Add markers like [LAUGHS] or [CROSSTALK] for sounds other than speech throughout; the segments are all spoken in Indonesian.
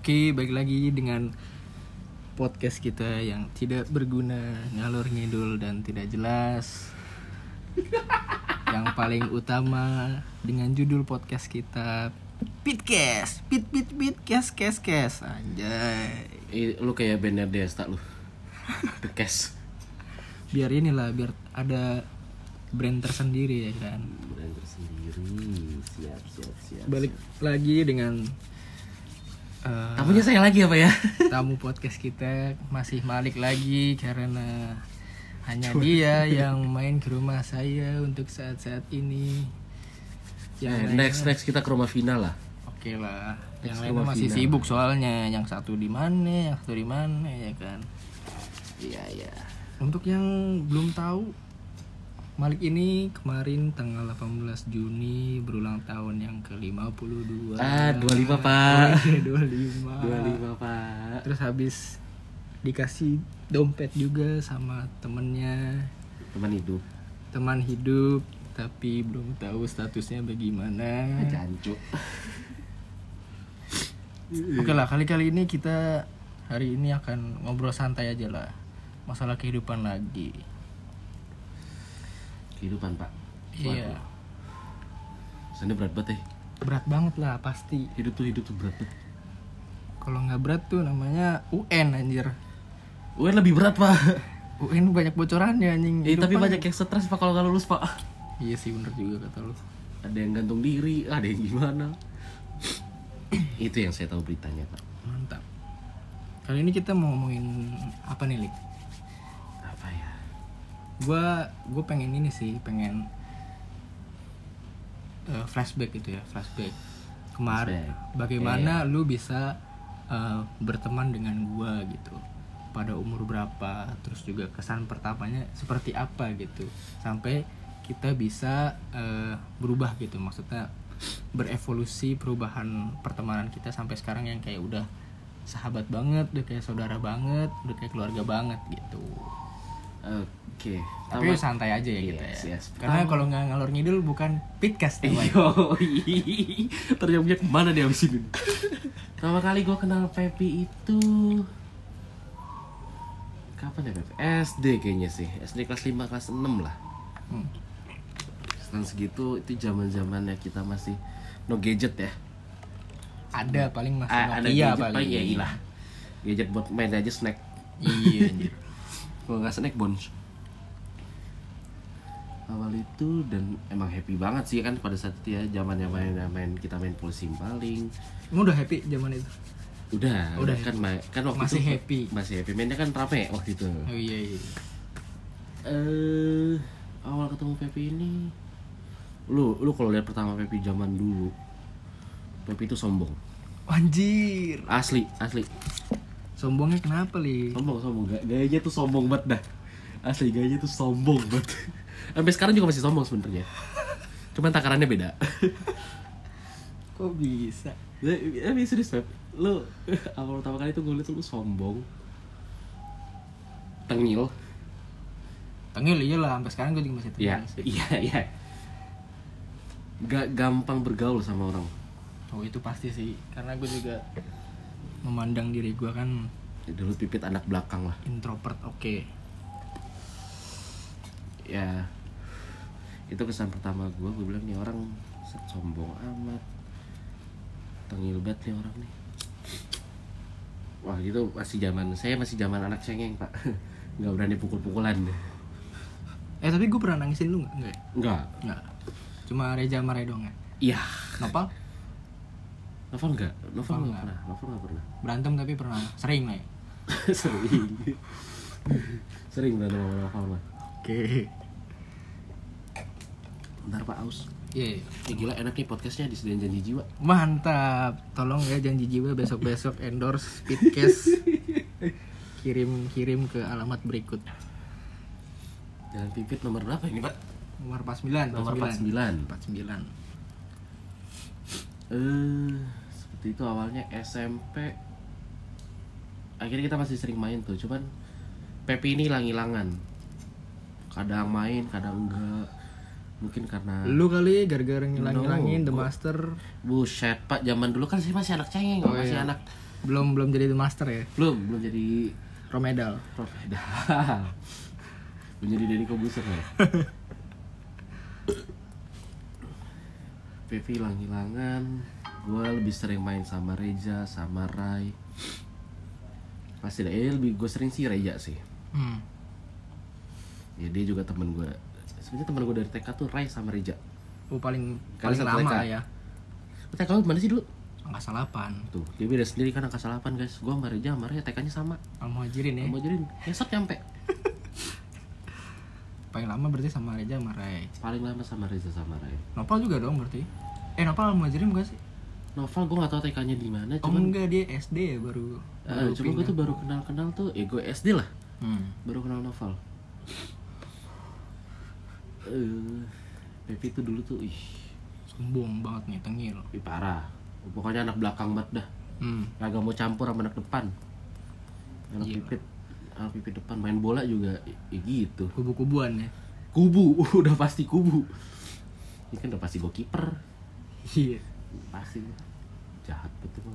Oke, baik lagi dengan podcast kita yang tidak berguna, ngalor ngidul dan tidak jelas. yang paling utama dengan judul podcast kita Pitcast, pit pit pit kes kes kes anjay. Eh, lu kayak bandnya Desta lu. Cash. Biar inilah biar ada brand tersendiri ya kan. Brand tersendiri. Siap, siap, siap. Balik lagi dengan eh, Tamunya saya lagi apa ya? [LAUGHS] tamu podcast kita masih Malik lagi karena hanya dia yang main ke rumah saya untuk saat-saat ini. Yang Eh, next next kita ke rumah final lah. Oke lah. Yang Next lainnya rumah masih final. sibuk soalnya. Yang satu di mana, yang satu di mana ya kan. Iya, iya. Untuk yang belum tahu Malik ini kemarin tanggal 18 Juni berulang tahun yang ke-52. Ah, 25, Pak. Oh, iya, 25. 25, Pak. Terus habis dikasih dompet juga sama temennya Teman hidup. teman hidup tapi belum tahu statusnya bagaimana. Jancu. [LAUGHS] Oke lah kali-kali ini kita hari ini akan ngobrol santai aja lah masalah kehidupan lagi. Kehidupan, Pak. Iya Sana berat banget ya. berat banget lah pasti. Hidup tuh hidup tuh berat banget. Kalau nggak berat tuh namanya UN anjir. UN lebih berat, Pak. UN banyak bocorannya anjing. Eh, tapi banyak yang stres Pak kalau nggak lulus, Pak. Iya sih bener juga kata lu. Ada yang gantung diri, ada yang gimana. Itu yang saya tahu beritanya, Pak. Mantap. Kali ini kita mau ngomongin apa nih, Lik? Gua gue pengen ini sih pengen eh, flashback gitu ya flashback. Kemarin Flashback. bagaimana lu bisa eh, berteman dengan gua gitu. Pada umur berapa terus juga kesan pertamanya seperti apa gitu. Sampai kita bisa eh, berubah gitu maksudnya berevolusi perubahan pertemanan kita sampai sekarang yang kayak udah sahabat banget udah kayak saudara banget udah kayak keluarga banget gitu Oke. tapi Pertama- santai aja ya Yes, kita ya. yes. Karena kalau nggak ngalor ngidul bukan pitcast namanya. Terjawabnya ke mana dia abis ini? Pertama kali gue kenal Pepi itu Kapan ya Pepi? SD kayaknya sih SD kelas 5, kelas 6 lah Hmm. Segitu itu zaman zamannya kita masih no gadget ya Ada paling masih ada Nokia gadget paling. paling ya ilah Gadget buat main aja snack Iya anjir. Kalau nggak snack bones awal itu dan emang happy banget sih kan pada saat itu ya zamannya main main kita main polisi paling Emang udah happy zaman itu? udah Udah kan main kan waktu Masih itu happy. masih happy mainnya kan rame waktu itu Oh iya iya. eh awal ketemu Pepi ini lu lu kalau lihat pertama Pepi zaman dulu Pepi itu sombong Anjir. asli asli Sombongnya kenapa, Li? sombong sombong. Gay- gayanya tuh sombong banget dah. Asli gayanya tuh sombong banget. Sampai sekarang juga masih sombong sebenarnya. Cuman takarannya beda. Kok bisa? Ya, tapi serius Pep Lu awal pertama kali tuh gue liat lu sombong. Tengil. Tengil iya lah, sampai sekarang gue juga masih tengil. Iya, iya, iya. Gak gampang bergaul sama orang. Oh itu pasti sih, karena gue juga memandang diri gue kan Ya, Dulu pipit anak belakang lah introvert oke. Ya Itu kesan pertama gue Gue bilang nih orang sombong amat Tengil banget nih orang nih Wah gitu masih zaman Saya masih zaman anak cengeng pak [LAUGHS] Gak berani pukul-pukulan Eh tapi gue pernah nangisin lu nggak? Nggak. ya? Enggak Nggak. Cuma Reja sama Redo nggak? Iya Nopal Novel enggak? Novel enggak pernah. Novel enggak pernah. berantem tapi pernah sering lah [LAUGHS] ya. Sering. Sering berantem sama Novel mah. Oke. Bentar Pak Aus. Iya. Eh, gila enak nih podcastnya disediain janji jiwa. Mantap. Tolong ya janji jiwa besok-besok endorse Speedcast. Kirim-kirim ke alamat berikut. Jalan pipit nomor berapa ini Pak? Nomor 49. Nomor 49. 49. Eh, seperti itu awalnya SMP. Akhirnya kita masih sering main tuh, cuman Pepi ini hilang-hilangan. Kadang main, kadang enggak. Mungkin karena Lu kali gara-gara ngilang-ngilangin The No, gua- Master. Buset pak, zaman dulu kan saya masih anak cengeng, Oh, masih iya. anak belum belum jadi the master ya belum belum jadi Romedal Profeda [LAUGHS] belum jadi Deddy Kobuser ya [LAUGHS] Pevi hilang-hilangan. Gue lebih sering main sama Reja sama Rai. Pasti deh eh, lebih gue sering sih Reja sih. Hmm. ya dia juga temen gue sebenarnya temen gue dari TK tuh Rai sama Reja oh paling Kali paling lama TK. ya. TK lu mana sih dulu? Angkasa 8 tuh dia beda sendiri kan angkasa 8 guys. Gue sama Reja sama Rai TK nya sama. Al muhajirin ya. Mau jadi besok nyampe paling lama berarti sama Reja sama Ray paling lama sama Reza sama Rai Nopal juga dong berarti eh Nopal al muhajirin bukan sih Novel gue gak tau TK nya di mana oh cuman enggak dia SD ya baru baru cuma gue tuh baru kenal-kenal tuh, ya gue SD lah, hmm. baru kenal novel. Eh, Pepi tuh dulu tuh, ih, sombong banget nih tengil ih parah. Pokoknya anak belakang banget dah, hmm. kagak mau campur sama anak depan. Anak Gila. pipit, anak pipit depan main bola juga, ya gitu. kubu-kubuan ya Kubu, [LAUGHS] udah pasti kubu. Ini kan udah pasti gue kiper, iya pasti jahat betul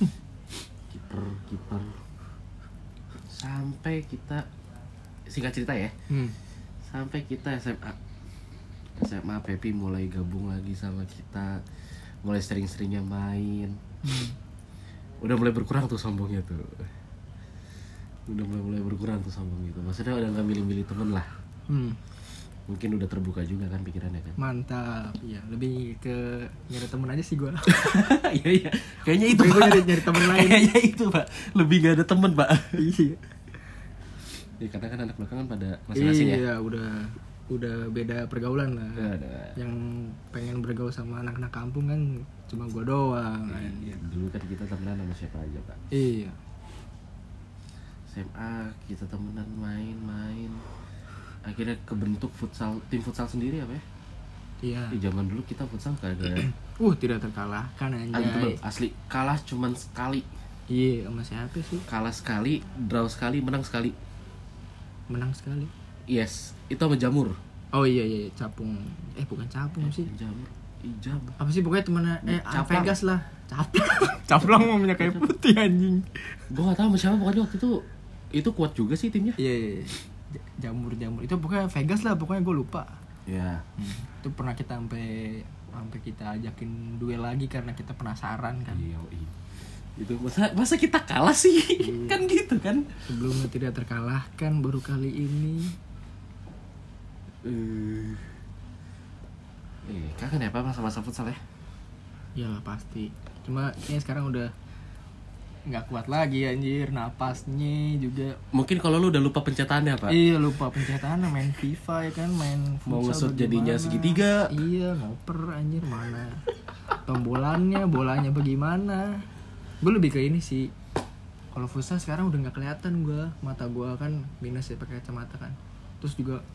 [LAUGHS] kiper, kiper. Sampai kita singkat cerita ya. hmm. sampai kita SMA SMA Pepi mulai gabung lagi sama kita mulai sering-seringnya main Hmm. udah mulai berkurang tuh sombongnya tuh udah mulai mulai berkurang tuh sombong itu. Maksudnya udah nggak milih-milih temen lah. Hmm. mungkin udah terbuka juga kan pikirannya kan. Mantap. Ya lebih ke nyari temen aja sih gue [LAUGHS] iya iya. Kayaknya itu gue nyari, nyari temen lain. Kayaknya itu pak. Lebih gak ada temen pak. Iya. Ya karena kan anak belakang kan pada masing-masing ya. Iya udah udah beda pergaulan lah. Ada. yang pengen bergaul sama anak-anak kampung kan cuma gue doang. Kan. Iya, dulu kan kita temenan sama siapa aja pak. Iya SMA kita temenan main-main akhirnya kebentuk futsal tim futsal sendiri apa ya? Iya. Di zaman dulu kita futsal kagak [CLEARS THROAT] uh tidak terkalahkan Ah, itu Bang, anjay asli. Kalah cuman sekali. Iya sama siapa sih? Kalah sekali draw sekali menang sekali. Menang sekali? Yes itu sama jamur. Oh iya iya capung. Eh bukan capung sih. Jamur jamur apa sih pokoknya temennya eh Caplang. Vegas lah. Caplang. [LAUGHS] Caplang mau minyak kayak putih anjing. Gua gak tahu sama siapa pokoknya waktu itu itu kuat juga sih timnya. Iya iya iya. J- jamur jamur itu pokoknya Vegas lah pokoknya gue lupa. Ya itu pernah kita sampai sampai kita ajakin duel lagi karena kita penasaran kan. Iya iya. itu masa masa kita kalah sih? Kan gitu kan? Sebelumnya tidak terkalahkan baru kali ini. Eh. Eh kangen ya pak masa-masa futsal ya? Iyalah pasti. Cuma ini sekarang udah nggak kuat lagi anjir napasnya juga. Mungkin kalau lu udah lupa pencetaannya pak. Iya lupa pencetakan main FIFA ya kan main Mau futsal ngesut jadinya segitiga. iya ngoper anjir mana. Tombolannya bolanya bagaimana. Gue lebih ke ini sih. Kalau futsal sekarang udah nggak kelihatan gue mata gue kan minus ya pakai kacamata kan. Terus juga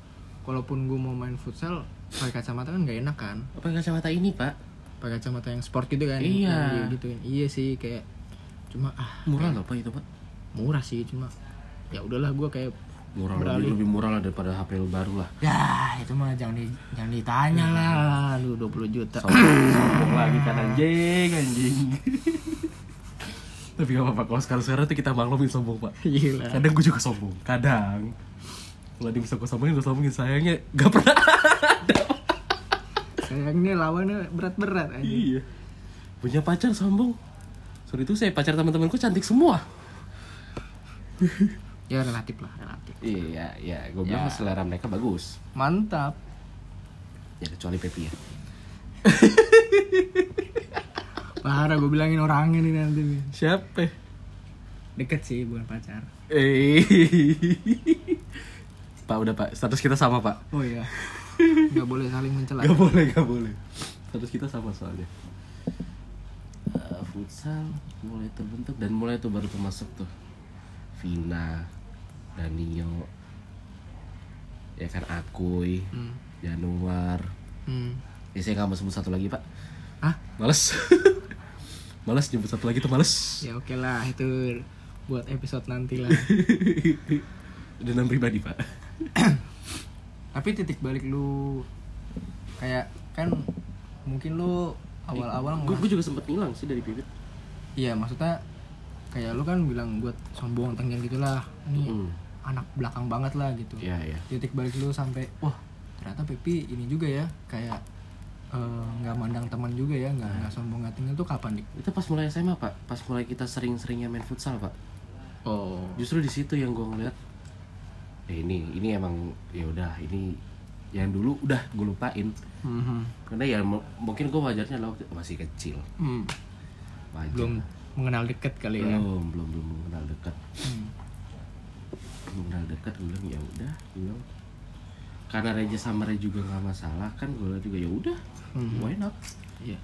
kalaupun gue mau main futsal pakai kacamata kan nggak enak kan. Apa kacamata ini pak. Pakai kacamata yang sport gitu kan Iya. gitu iya sih kayak cuma ah murah loh pak itu pak. Murah sih cuma ya udahlah gue kayak murah Beralih. lebih, lebih murah lah daripada HP lu baru lah. Ya itu mah jangan di, jangan ditanya lah. Aduh 20 juta. Sombong, sombong lagi kan anjing anjing. Tapi gak apa-apa kalau sekarang sekarang tuh kita maklumin sombong pak. Gila kadang gue juga sombong kadang. Kalau dia bisa gue sombongin gue sombongin. Sayangnya gak pernah sayangnya lawannya berat-berat aja iya. Punya pacar sombong sorry itu saya pacar teman-temanku cantik semua. Ya relatif lah relatif. Iya iya. Gue bilang Ya. selera mereka bagus. Mantap. Ya kecuali Pepi ya. [LAUGHS] Parah gue bilangin orangnya nih nanti nih. Siapa? Deket sih bukan pacar. Eh. [LAUGHS] Pak udah pak. Status kita sama pak. Oh iya. [LAUGHS] Nggak boleh saling mencela. Gak boleh, gak boleh. Status kita sama soalnya. Futsal mulai terbentuk dan mulai tuh baru termasuk tuh Vina, Danio, ya kan Akuy, hmm. Januar. Hmm. Ya saya nggak mau sebut satu lagi pak, ah males. [LAUGHS] males nyebut satu lagi tuh males. ya oke lah itu buat episode nanti lah [LAUGHS] Dendam pribadi pak. [COUGHS] tapi titik balik lu kayak kan mungkin lu awal-awal gue ngelas- juga sempet hilang sih dari bibit. iya maksudnya kayak lu kan bilang gue sombong tengil gitulah ini Mm. anak belakang banget lah gitu Iya, iya. titik balik lu sampai wah ternyata Pepi ini juga ya kayak eh, nggak mandang teman juga ya nggak nggak sombong nggak tinggal tuh kapan dik Itu pas mulai SMA, Pak. Pas mulai kita sering-seringnya main futsal, Pak. oh Justru di situ yang gue ngeliat eh ini ini emang ya udah ini yang dulu udah gue lupain. Karena ya mu- mungkin gue wajarnya lah waktu masih kecil. Hmm. wajar. Belum mengenal deket kali ya? Belum belum belum mengenal dekat belum mengenal dekat gue bilang ya udah gue bilang. Karena Reja sama Reja juga nggak masalah kan gue juga ya udah Mhm. why not? Iya.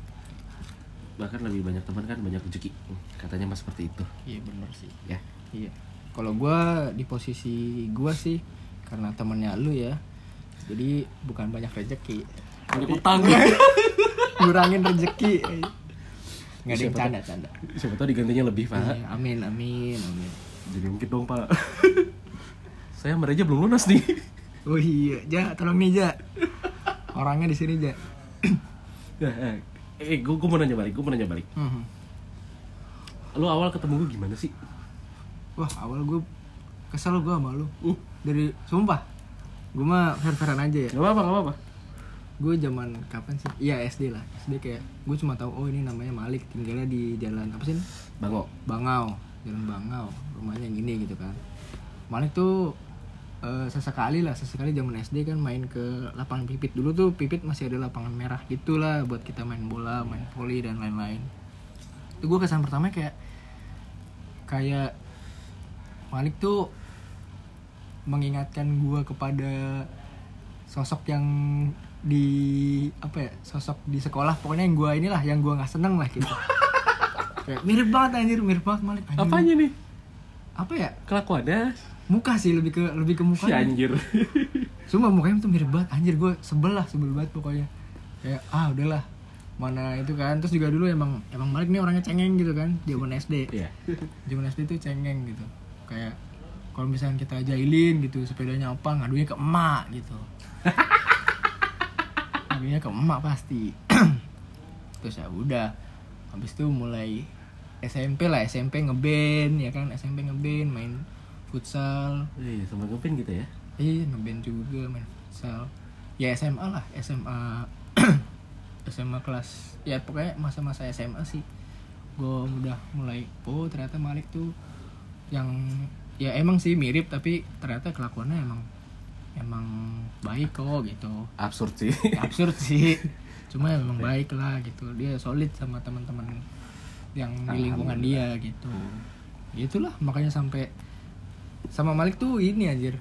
Bahkan lebih banyak teman kan banyak rezeki. Katanya mas seperti itu. Iya bener sih. Ya. Iya. Kalau gua di posisi gua sih karena temennya lu ya. Jadi bukan banyak rezeki. banyak utang [LAUGHS] Ngurangin rezeki. Nggak ada yang canda canda. siapa tahu digantinya lebih pak Iya, amin amin amin. jadi mungkin dong pak [LAUGHS] saya sama Reja belum lunas nih [LAUGHS] Oh iya, Ja, tolong nih Ja. Orangnya di sini Ja. [CLEARS THROAT] Ya, eh, eh gue mau nanya balik, gue mau nanya balik. Mhm. Lu awal ketemu gue gimana sih? Wah awal gue kesel gue sama lu. Uh, Dari sumpah, gue mah fair-fairan aja ya. gak apa-apa, gak apa-apa. gue zaman kapan sih? Iya SD lah. SD kayak gue cuma tahu oh ini namanya Malik tinggalnya di jalan apa sih? Bango. Bangau, jalan Bangau, rumahnya yang ini gitu kan. Malik tuh eh, sesekali lah, sesekali zaman SD kan main ke lapangan pipit dulu tuh pipit masih ada lapangan merah gitulah buat kita main bola, main voli dan lain-lain. Itu gue kesan pertama kayak kayak Malik tuh mengingatkan gue kepada sosok yang di apa ya sosok di sekolah. Pokoknya yang gue inilah yang gue nggak seneng lah gitu. [LAUGHS] Kayak mirip banget anjir mirip banget Malik. Anjir. Apanya nih? apa ya? Kelakuannya muka sih lebih ke lebih ke muka si anjir. [LAUGHS] Cuma mukanya tuh mirip banget. Anjir gue sebel lah sebel banget pokoknya. Kayak ah udahlah. Mana itu kan? Terus juga dulu emang emang Malik nih orangnya cengeng gitu kan zaman SD. Iya. zaman SD tuh cengeng gitu. Kayak kalau misalnya kita jahilin gitu sepedanya apa ngadunya ke emak gitu. [LAUGHS] Ngadunya ke emak pasti. [CLEARS THROAT] Terus ya udah. Habis itu mulai SMP lah SMP ngeband ya kan? SMP ngeband main futsal. Iya, sama ngepin gitu ya. iya ngeband juga main futsal. Ya SMA lah SMA SMA [CLEARS THROAT] kelas ya pokoknya masa-masa SMA sih. Gue udah mulai oh ternyata Malik tuh yang ya emang sih mirip tapi ternyata kelakuannya emang emang baik kok gitu. Absurd sih. absurd [LAUGHS] sih. Cuma emang baik lah gitu. Dia solid sama teman-teman yang di lingkungan dia gitu. Itulah makanya sampai sama Malik tuh ini anjir.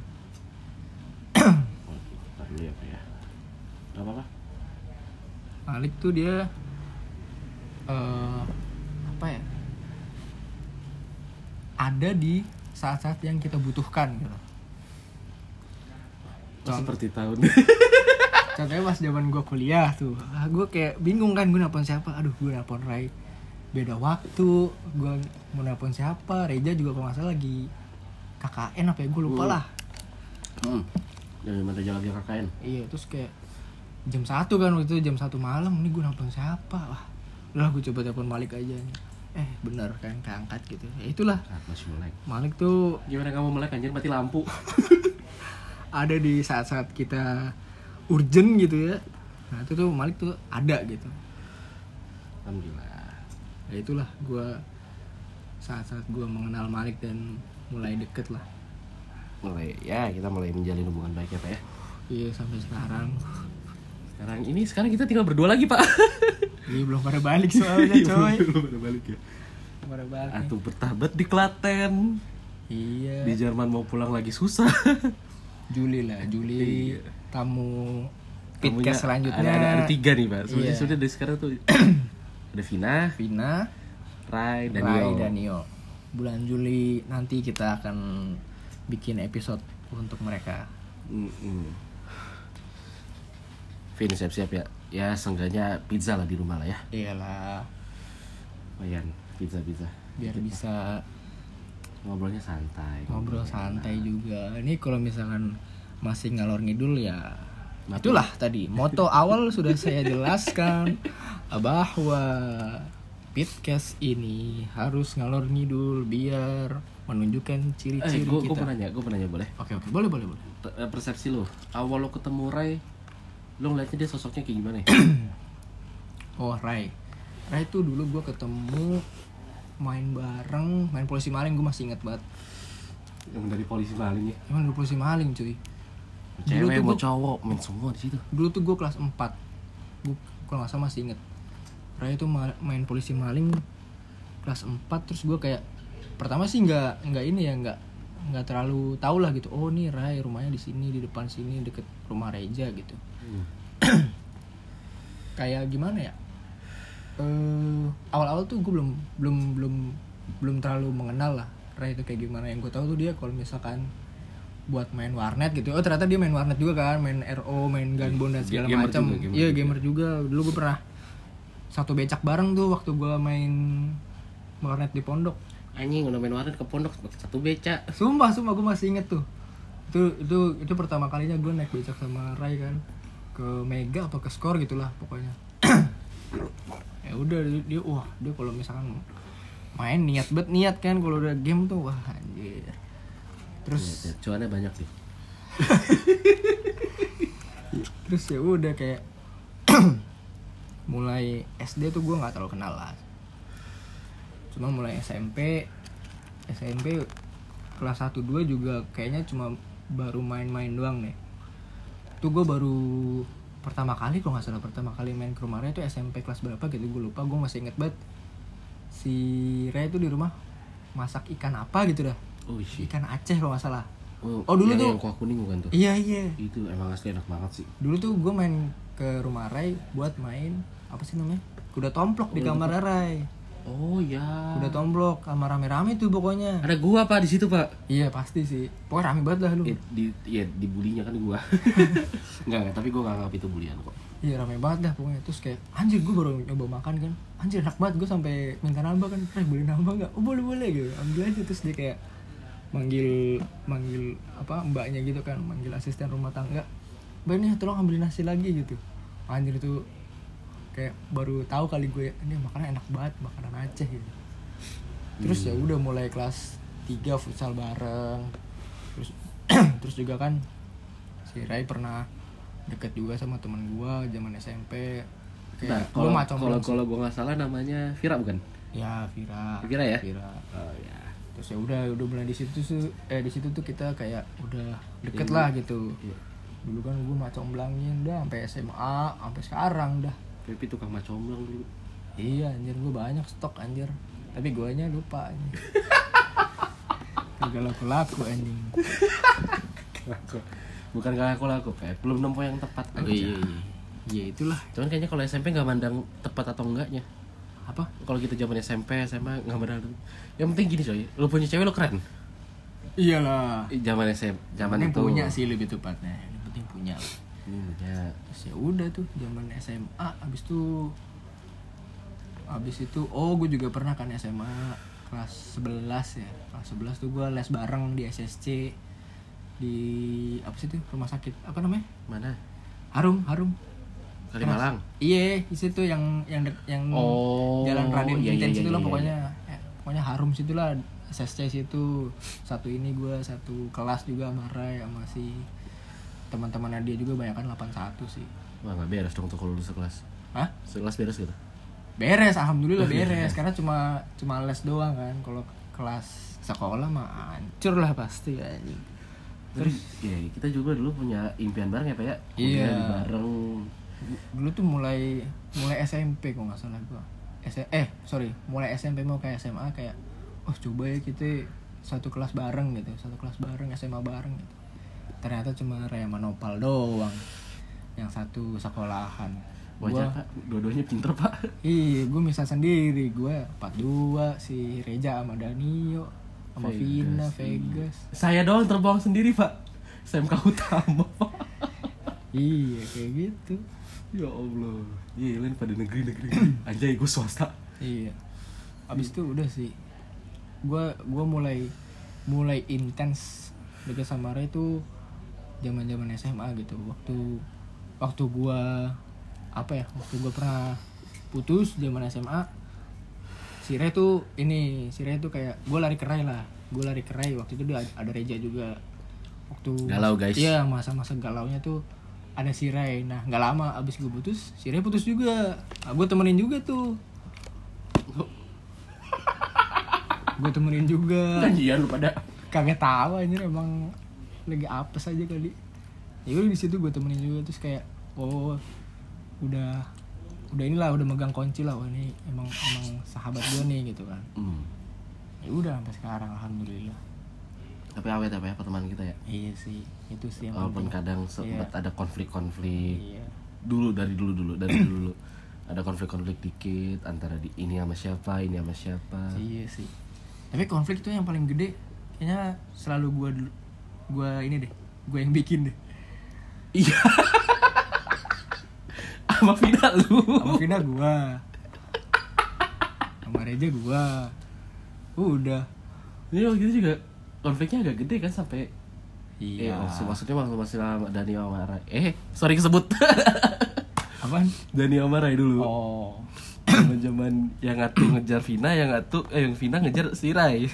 Ya, ya. Gak apa-apa. Malik tuh dia eh apa ya? Ada di saat-saat yang kita butuhkan gitu. Oh, Contoh- seperti tahun. [LAUGHS] contohnya pas zaman gue kuliah tuh. Ah, gue kayak bingung kan gue nelpon siapa? Aduh gue nelpon Rai beda waktu gue mau nelpon siapa? Reja juga kalau nggak salah lagi KKN apa ya? Gue lupa Hmm. lah. Hmm. Dari mana jalan dia KKN? iya terus kayak jam satu kan waktu itu jam satu malam. Ini gue nelpon siapa? Wah udah gue coba telepon Malik aja eh bener kan keangkat gitu ya itulah Ah, masih melek. Malik tuh Gimana kamu melek anjir mati lampu? [LAUGHS] ada di saat-saat kita urgent gitu ya nah itu tuh Malik tuh ada gitu Alhamdulillah. ya itulah gue saat-saat gue mengenal Malik dan mulai deket lah Mulai ya kita mulai menjalin hubungan baik ya, Pak ya. iya sampai sekarang Sekarang ini sekarang kita tinggal berdua lagi, Pak. [LAUGHS] iya belum pada balik soalnya coy Belum ada balik ya. belum pada balik. Atuh bertabat di Klaten. iya Di Jerman mau pulang lagi susah. [LAUGHS] Juli lah Juli Iya. tamu podcast selanjutnya Ada, ada, ada tiga nih, Pak. Sebenarnya Iya. sudah dari sekarang tuh [CLEARS THROAT] ada Vina, Vina Rai, dan Rai dan Nio bulan Juli nanti kita akan bikin episode untuk mereka Mm-mm. Vin siap-siap ya. Ya seenggaknya pizza lah di rumah lah ya. iyalah Lumayan pizza pizza. biar bisa Ngobrolnya santai. ngobrol santai juga ini kalau misalkan masih ngalor ngidul ya Mati. itulah tadi moto [LAUGHS] awal sudah saya jelaskan bahwa Pitcast ini harus ngalor ngidul biar menunjukkan Eh, ciri-ciri gue gue kita. mau nanya, gue mau nanya boleh? Oke oke boleh boleh boleh. T- eh, Persepsi lo, awal lo ketemu Ray, lo ngeliatnya dia sosoknya kayak gimana ya? [CLEARS THROAT] Oh Rai, Rai itu dulu gue ketemu main bareng, main polisi maling gue masih inget banget. Yang dari polisi maling ya? Emang dulu polisi maling cuy. Dulu Cewek tuh mau gua- cowok, main semua di situ. Dulu tuh gue kelas 4 Gue kalau nggak salah masih inget. Rai itu ma- main polisi maling kelas 4 terus gue kayak pertama sih nggak nggak ini ya nggak nggak terlalu tahu lah gitu. Oh nih Rai rumahnya di sini di depan sini deket rumah Reja gitu. [CLEARS THROAT] kayak gimana ya? Eh awal-awal tuh gue belum belum belum belum terlalu mengenal lah Ray itu kayak gimana. Yang gue tahu tuh dia kalau misalkan buat main warnet gitu oh ternyata dia main warnet juga kan main RO main gunbone dan segala Gamer macam gamer iya juga. gamer juga. Dulu gue pernah satu becak bareng tuh waktu gue main warnet di pondok. Anjing udah main warnet ke pondok pakai satu beca. sumpah sumpah gue masih inget tuh. Itu itu itu pertama kalinya gue naik becak sama Ray kan ke Mega apa ke Skor gitulah pokoknya. Ya udah dia, dia wah dia kalau misalkan main niat bet niat kan kalau udah game tuh wah anjir. Terus Ya, cuannya banyak nih. [LAUGHS] terus ya udah kayak [CLEARS THROAT] mulai SD tuh gue nggak terlalu kenal lah. Cuma mulai SMP SMP kelas 1 2 juga kayaknya cuma baru main-main doang nih tuh gue baru pertama kali kalau nggak salah pertama kali main ke rumah Ray itu SMP kelas berapa gitu gue lupa gue masih inget banget si Ray itu di rumah masak ikan apa gitu dah Oh shit. ikan Aceh kalau nggak salah Oh, Oh, dulu yang, tuh- yang kuah kuning bukan tuh? iya iya Itu emang asli enak banget sih. dulu tuh gue main ke rumah Ray buat main apa sih namanya kuda tomplok di kamar Ray Oh ya. kuda tomplok sama rame-rame tuh pokoknya. Ada gua pak di situ pak. iya pasti sih. Pokoknya rame banget lah lu. Eh, di ya dibulinya kan gua. [LAUGHS] enggak enggak, tapi gua nggak anggap itu bulian kok. iya rame banget dah pokoknya. Terus kayak anjir gue baru nyoba makan kan. Anjir enak banget gue sampai minta nambah kan. Ray boleh nambah nggak? Oh boleh boleh gitu. Ambil aja. Terus dia kayak manggil manggil apa mbaknya gitu kan. Manggil asisten rumah tangga. Mbak ini tolong ambil nasi lagi gitu. Anjir itu kayak baru tahu kali gue ini makanan enak banget makanan Aceh gitu terus ya udah mulai kelas 3 futsal bareng terus [CLEARS THROAT] terus juga kan si Ray pernah deket juga sama temen gua zaman SMP Nah, kayak kalau macam kalau kalau gua nggak salah namanya Vira bukan? ya Vira Vira ya? Vira Oh ya. terus ya udah udah mulai di situ tuh eh di situ tuh kita kayak udah deket Iya. lah gitu Iya. dulu kan gue macam belangin dah sampai SMA sampai sekarang dah Pepi tukang macomblang dulu. iya anjir gue banyak stok anjir tapi guanya lupa anjir [LAUGHS] Kagak laku-laku anjing Bukan gak aku laku, Pep. Belum nemu yang tepat aja. iya iya itulah Cuman kayaknya kalau SMP nggak mandang tepat atau enggaknya. apa Kalau kita zaman SMP, SMA nggak mandang. Yang penting gini coy, lu punya cewek lu keren. iyalah Zaman SMP, zaman itu. punya sih lebih tepatnya yang penting punya punya. Ya udah tuh zaman SMA abis itu abis itu oh gue juga pernah kan SMA kelas 11 ya. Kelas 11 tuh gue les bareng di SSC di apa sih itu rumah sakit apa namanya? Mana? Harum Harum. Kalimalang. iya di situ yang yang yang Oh, jalan Raden iya, iya, Kinten iya, situ lah iya, pokoknya. Eh, pokoknya Harum situlah SSC situ. Satu ini gue satu kelas juga sama Ray sama si teman-temannya dia juga banyak kan 81 sih Wah nggak beres dong tuh kalau lu sekelas. Hah? Sekelas beres gitu. beres alhamdulillah beres karena cuma cuma les doang kan kalau kelas sekolah mah hancur lah pasti anjing Terus ya kita juga dulu punya impian bareng ya pak ya. Iya. Kuliah bareng. dulu tuh mulai mulai SMP kok nggak salah gua S eh sorry mulai SMP mau kayak SMA kayak oh coba ya kita satu kelas bareng gitu satu kelas bareng SMA bareng gitu ternyata cuma Raya Manopal doang yang satu sekolahan Wajah gua pak, dua-duanya pinter pak. iya gue misal sendiri gue 42 si Reja sama Danio sama Vegas, Vina. Vegas Saya doang terbang sendiri pak. SMK utama pak. iya kayak gitu Ya Allah. Iya lain pada negeri-negeri. [CLEARS THROAT] Anjay gue swasta. Iya. Abis itu udah sih. Gua gua mulai mulai intens deket sama Ray itu zaman-zaman SMA gitu. Waktu waktu gua apa ya? Waktu gua pernah putus zaman SMA. si Ray tuh ini si Ray tuh kayak gue lari kerai lah gue lari kerai waktu itu dia ada Reja juga waktu Galau, guys. iya masa-masa galaunya tuh ada si Ray nah nggak lama abis gue putus si Ray putus juga nah, gue temenin juga tuh gue temenin juga Janjian lu pada. kagak tahu anjir emang lagi apes aja kali ya udah di situ gue temenin juga terus kayak oh udah udah inilah udah megang kunci lah wah ini emang emang sahabat gue nih gitu kan Hmm. ya udah sampai sekarang alhamdulillah Tapi awet apa ya pertemanan kita ya. iya sih itu sih yang Walaupun kadang sempat ada konflik-konflik. iya Dulu dari dulu dulu dari dulu. Ada konflik-konflik dikit antara di ini sama siapa, ini sama siapa. iya sih tapi konflik tuh yang paling gede kayaknya selalu gue gue ini deh gue yang bikin deh Iya. sama Vina lu. sama Vina gue sama Reja gue udah Ini waktu itu juga konfliknya agak gede kan sampai iya Eh, maksud- maksudnya waktu masih sama Dani sama Rai. Eh, sorry kesebut. [LAUGHS] apaan Dani sama Rai dulu. oh Zaman-zaman yang ngatu ngejar Vina, yang ngatu eh yang Vina ngejar si Rai.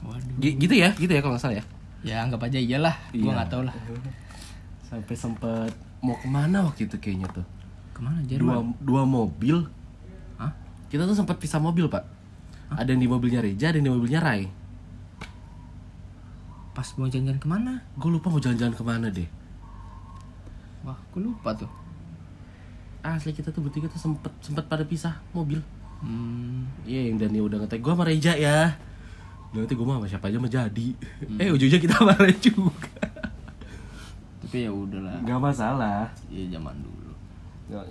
waduh G- gitu ya, gitu ya kalau nggak salah ya. Ya anggap aja iyalah gue Iya. nggak tahu lah Sampai sempet mau ke mana waktu itu kayaknya tuh. ke mana Dua, Jerman dua mobil. Hah? Kita tuh sempat pisah mobil, Pak. Ada yang di mobilnya Reja, ada yang di mobilnya Rai. pas mau jalan-jalan ke mana Gue lupa mau jalan-jalan ke mana deh. wah gue lupa tuh Asli kita tuh bertiga tuh sempet sempet pada pisah mobil. hmm, Iya yang Dani udah ngetek gue sama Reja ya Nanti gue mah sama siapa aja mah jadi. Eh ujungnya kita sama Rai juga. Tapi ya udahlah. Gak masalah. Ya zaman dulu.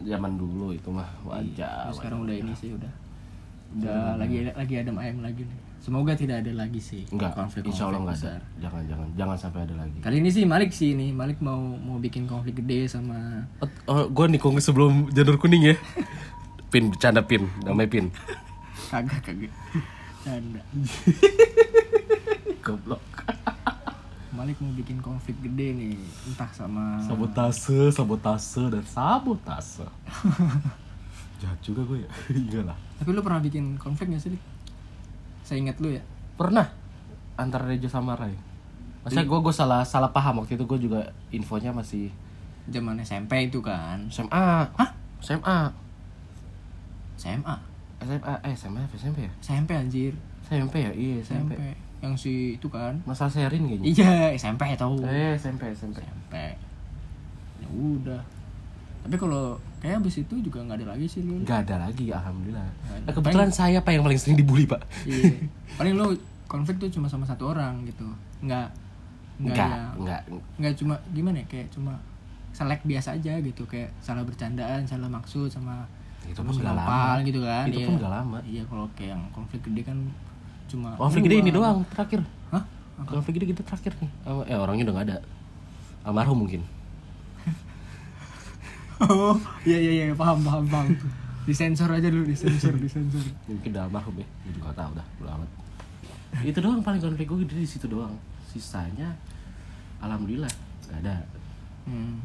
Zaman dulu itu mah Iya, wajar terus sekarang udah ini sih udah. Udah lagi lagi adem ayem lagi nih. Semoga tidak ada lagi sih Enggak, konflik insya Allah nggak ada. Jangan, jangan, jangan sampai ada lagi. Kali ini sih Malik sih nih Malik mau mau bikin konflik gede sama Oh, gue nikung sebelum janur kuning ya. [LAUGHS] Pin, bercanda Pin, namanya Pin. Kagak kagak Canda. [LAUGHS] Goblok. Malik mau bikin konflik gede nih. Entah sama Sabotase, sabotase, dan sabotase. [LAUGHS] Jahat juga gue ya. [LAUGHS] Iya lah. Tapi lu pernah bikin konflik gak sih saya ingat lu ya. Pernah. Antara Reja sama Rai Masa gue gue salah salah paham. Waktu itu gue juga infonya masih zaman SMP itu kan. SMA Hah? SMA SMA SMA eh SMA apa SMP ya SMP anjir SMP ya iya SMP, SMP yang si itu kan Masa Serin kayaknya iya SMP tahu eh SMP SMP SMP ya udah tapi kalau kayak abis itu juga nggak ada lagi sih lu nggak ada lagi alhamdulillah ada. Nah, kebetulan saya pak yang paling sering dibully pak iya paling lu konflik tuh cuma sama satu orang gitu nggak nggak enggak yang- enggak nggak cuma gimana ya kayak cuma selek biasa aja gitu kayak salah bercandaan salah maksud sama itu pun nggak lama. gitu kan itu iya. pun nggak lama. Iya kalau kayak yang konflik gede kan cuma konflik gede ini doang terakhir. Hah? Konflik gede kita terakhir nih. Oh, eh orangnya udah nggak ada. Almarhum mungkin. [LAUGHS] Oh iya iya iya paham paham paham. Disensor aja dulu disensor disensor. Mungkin udah almarhum ya. Gue juga tahu dah udah amat. Itu doang paling konflik gue gede di situ doang. Sisanya alhamdulillah nggak ada. Hmm.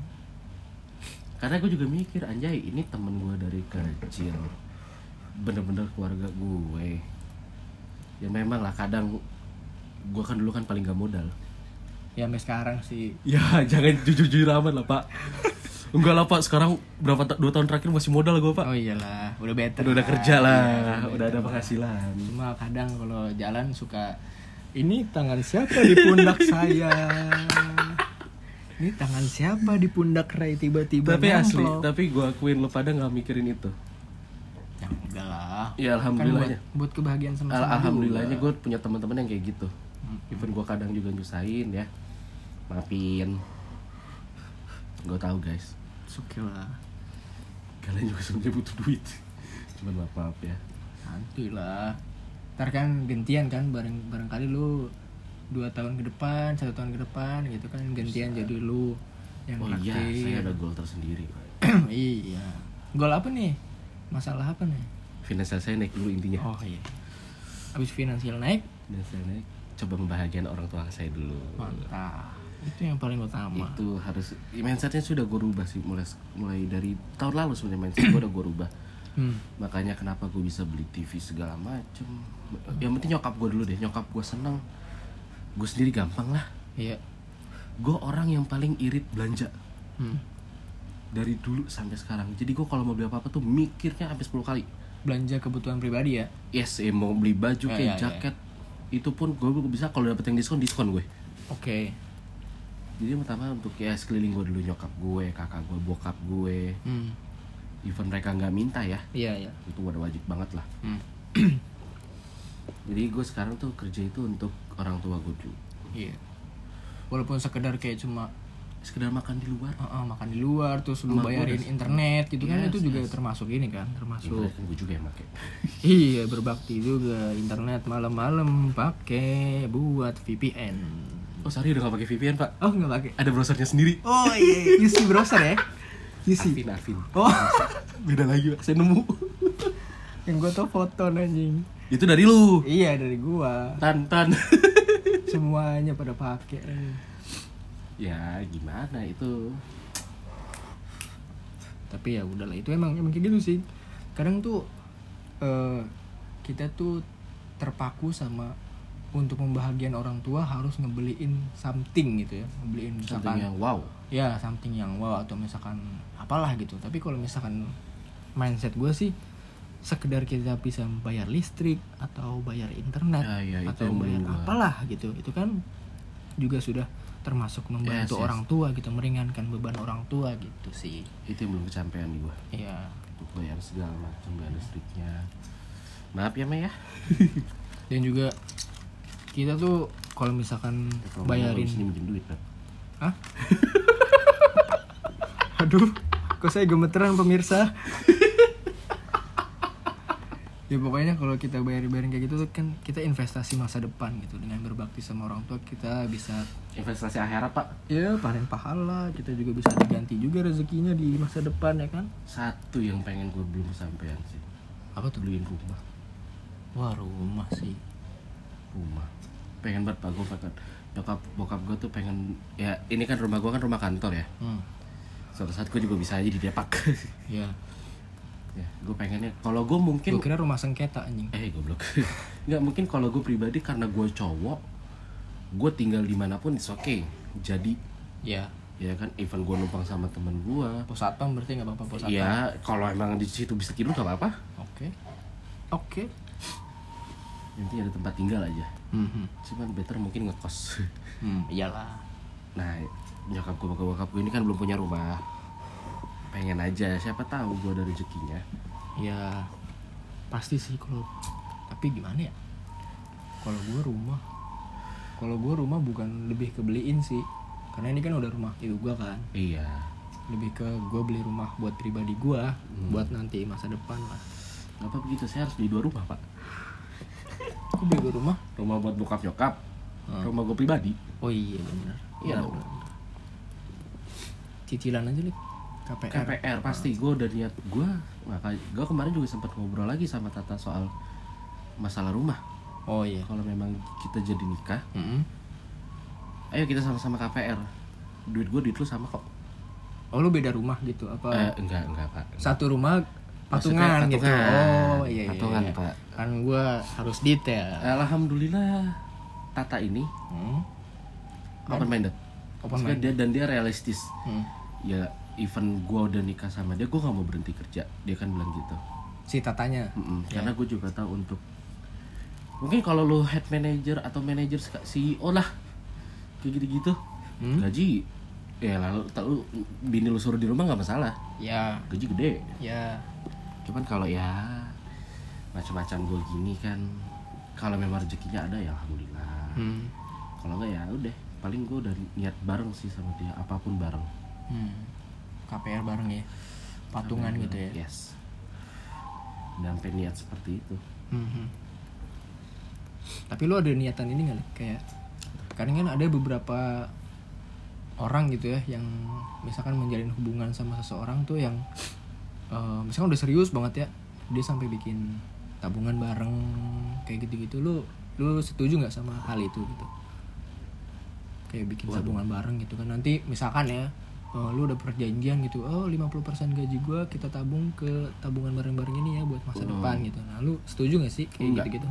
Karena gue juga mikir anjay ini temen gue dari kecil. Bener-bener keluarga gue. Ya memang lah kadang gue kan dulu kan paling gak modal. Ya sampai sekarang sih. Ya [LAUGHS] jangan jujur-jujur amat lah pak. Enggak lah pak. Sekarang berapa ta- dua tahun terakhir masih modal gue pak. Oh iyalah. Udah better udah, udah kerja lah. Iya, udah ada penghasilan. Cuma kadang kalau jalan suka ini tangan siapa di pundak saya ini tangan siapa di pundak Ray? Tiba-tiba tapi asli tapi gue akuin lo pada nggak mikirin itu. Ya enggak lah. Ya kan buat, alhamdulillahnya. buat kebahagiaan sama Al- alhamdulillahnya gue punya teman-teman yang kayak gitu. Even gue kadang juga nyusahin ya. Maafin. Gue tahu guys. Suki lah. Kalian juga sebenarnya butuh duit. Cuman maaf maaf ya. Nanti lah. Ntar kan gantian kan bareng barangkali lu dua tahun ke depan satu tahun ke depan gitu kan gantian jadi lu yang oh iya saya ada goal tersendiri [CLEARS THROAT] iya. Gol apa nih? Masalah apa nih? Finansial saya naik dulu intinya. Oh iya. Habis finansial naik? Saya naik coba membahagiakan orang tua saya dulu. Mantap. Itu yang paling utama. Itu harus mindsetnya sudah gue rubah sih mulai mulai dari tahun lalu sebenarnya mindset gue udah gue rubah. [CLEARS THROAT] Hmm. makanya kenapa gue bisa beli TV segala macem. Yang penting nyokap gue dulu deh nyokap gue seneng gue sendiri gampang lah Iya. gue orang yang paling irit belanja Hmm. dari dulu sampai sekarang jadi gue kalau mau beli apa apa tuh mikirnya sampai 10 kali Belanja kebutuhan pribadi ya. yes eh, mau beli baju Ya, kayak ya, ya. jaket itu pun gue bisa kalau dapet yang diskon diskon gue Oke. jadi pertama untuk ya sekeliling gue dulu nyokap gue kakak gue bokap gue Hmm. even mereka nggak minta ya Iya, iya. itu udah wajib banget lah Hmm. [CLEARS THROAT] jadi gue sekarang tuh kerja itu untuk orang tua gue dulu. Iya. Walaupun sekedar kayak cuma sekedar makan di luar. Uh, uh, makan di luar terus lu bayarin udah- internet gitu kan Yes, itu juga yes. termasuk ini kan termasuk kan gue juga yang pakai. [LAUGHS] Iya berbakti juga. Internet malam-malam pakai buat VPN oh sorry udah gak pakai VPN pak. Oh nggak pakai. Ada browsernya sendiri. Oh iya UC browser ya? UC Afin Afin. Oh. Beda lagi pak. Saya nemu. Yang gua tau foto anjing itu dari lu. Iya dari gua. Tan tan. [LAUGHS] Semuanya pada pakai. Ya gimana itu? Tapi ya udahlah itu emang emang kayak gitu sih. Kadang tuh eh, kita tuh terpaku sama untuk membahagiakan orang tua harus ngebeliin something gitu ya ngebeliin something misalkan yang wow. Ya something yang wow atau misalkan apalah gitu. Tapi kalau misalkan mindset gue sih sekedar kita bisa bayar listrik atau bayar internet Ya, ya, atau bayar gua- apalah gitu. Itu kan juga sudah termasuk membantu Yes, yes. orang tua gitu meringankan beban orang tua gitu sih. Itu yang belum kecapean di gue Iya. Untuk bayar segala macam bayar listriknya. Maaf ya Mei ya. [LAUGHS] Dan juga kita tuh kalau misalkan bayarin sini minjem duit kan Hah? [LAUGHS] Aduh, kok saya gemeteran pemirsa. [LAUGHS] ya pokoknya kalau kita bayar bayarin kayak gitu tuh kan kita investasi masa depan gitu. Dengan berbakti sama orang tua kita bisa investasi akhirat pak. Ya panen pahala kita juga bisa diganti juga rezekinya di masa depan ya kan? Satu yang pengen gue belum sampean sih. Apa tuh? Beliin rumah. Wah rumah sih. Rumah. Pengen banget pak. Gue pengen nyokap bokap gue tuh pengen ya ini kan rumah gue kan rumah kantor ya. Hmm. suatu saat gue juga bisa aja di depak [LAUGHS] ya ya gue pengennya kalau gue mungkin gue kira rumah sengketa anjing. Eh goblok. [LAUGHS] Nggak mungkin kalau gue pribadi karena gue cowok gue tinggal di mana pun it's okay. Jadi ya. ya kan even gue numpang sama temen gue pos satpam berarti nggak apa-apa pos satpam. ya kalau emang di situ bisa tidur gak apa-apa. Oke. Oke. Nanti ada tempat tinggal aja. Mhm. cuman better mungkin ngekos. Hmm, iyalah. Nah nyokap gue bokap bokap gue ini kan belum punya rumah pengen aja siapa tahu gue ada rezekinya. Ya pasti sih kalau tapi gimana ya? Kalau gue rumah kalau gue rumah bukan lebih ke beliin sih. Karena ini kan udah rumah itu gue kan. Iya. Lebih ke gue beli rumah buat pribadi gue buat nanti masa depan lah. Apa begitu saya harus beli dua rumah pak. Aku beli dua rumah? Rumah buat bokap nyokap Hmm. rumah gue pribadi. Oh iya benar. Iya cicilan aja nih KPR, KPR pasti. Gue udah niat gue makanya gue kemarin juga sempat ngobrol lagi sama Tata soal masalah rumah. Oh iya. Kalau memang kita jadi nikah Mm-mm. ayo kita sama-sama KPR duit gue duit lu sama kok. Oh lu beda rumah gitu apa? Eh, enggak enggak pak. Satu rumah Maksudnya patungan gitu. patungan. oh iya iya, Patungan, iya. Pak. kan gue harus detail. Alhamdulillah Tata ini Hmm. open minded Open Maksudnya dia dan dia realistis. Hmm. ya even gue udah nikah sama dia gue gak mau berhenti kerja dia kan bilang gitu Si tatanya. Mm-mm. Ya. karena gue juga tahu untuk mungkin kalau lu head manager atau manager CEO lah kayak gitu-gitu Hmm? gaji ya lalu tahu bini lu suruh di rumah nggak masalah Ya, gaji gede ya. cuman kalau ya macam-macam gue gini kan kalau memang rezekinya ada ya alhamdulillah Hmm. kalau enggak ya udah paling gue udah niat bareng sih sama dia apa pun bareng Hmm. KPR bareng ya. Patungan gitu ya. yes dan sampai niat seperti itu Mhm. Tapi lu ada niatan ini nggak? Kayak kadang kan ada beberapa orang gitu ya yang misalkan menjalin hubungan sama seseorang tuh yang eh, misalkan udah serius banget ya dia sampai bikin tabungan bareng kayak gitu-gitu lu lu setuju nggak sama hal itu gitu kayak bikin Waduh. tabungan bareng gitu kan nanti misalkan ya oh, lu udah perjanjian gitu oh 50% gaji gue kita tabung ke tabungan bareng-bareng ini ya buat masa Hmm. depan gitu nah lu setuju gak sih kayak Enggak. gitu-gitu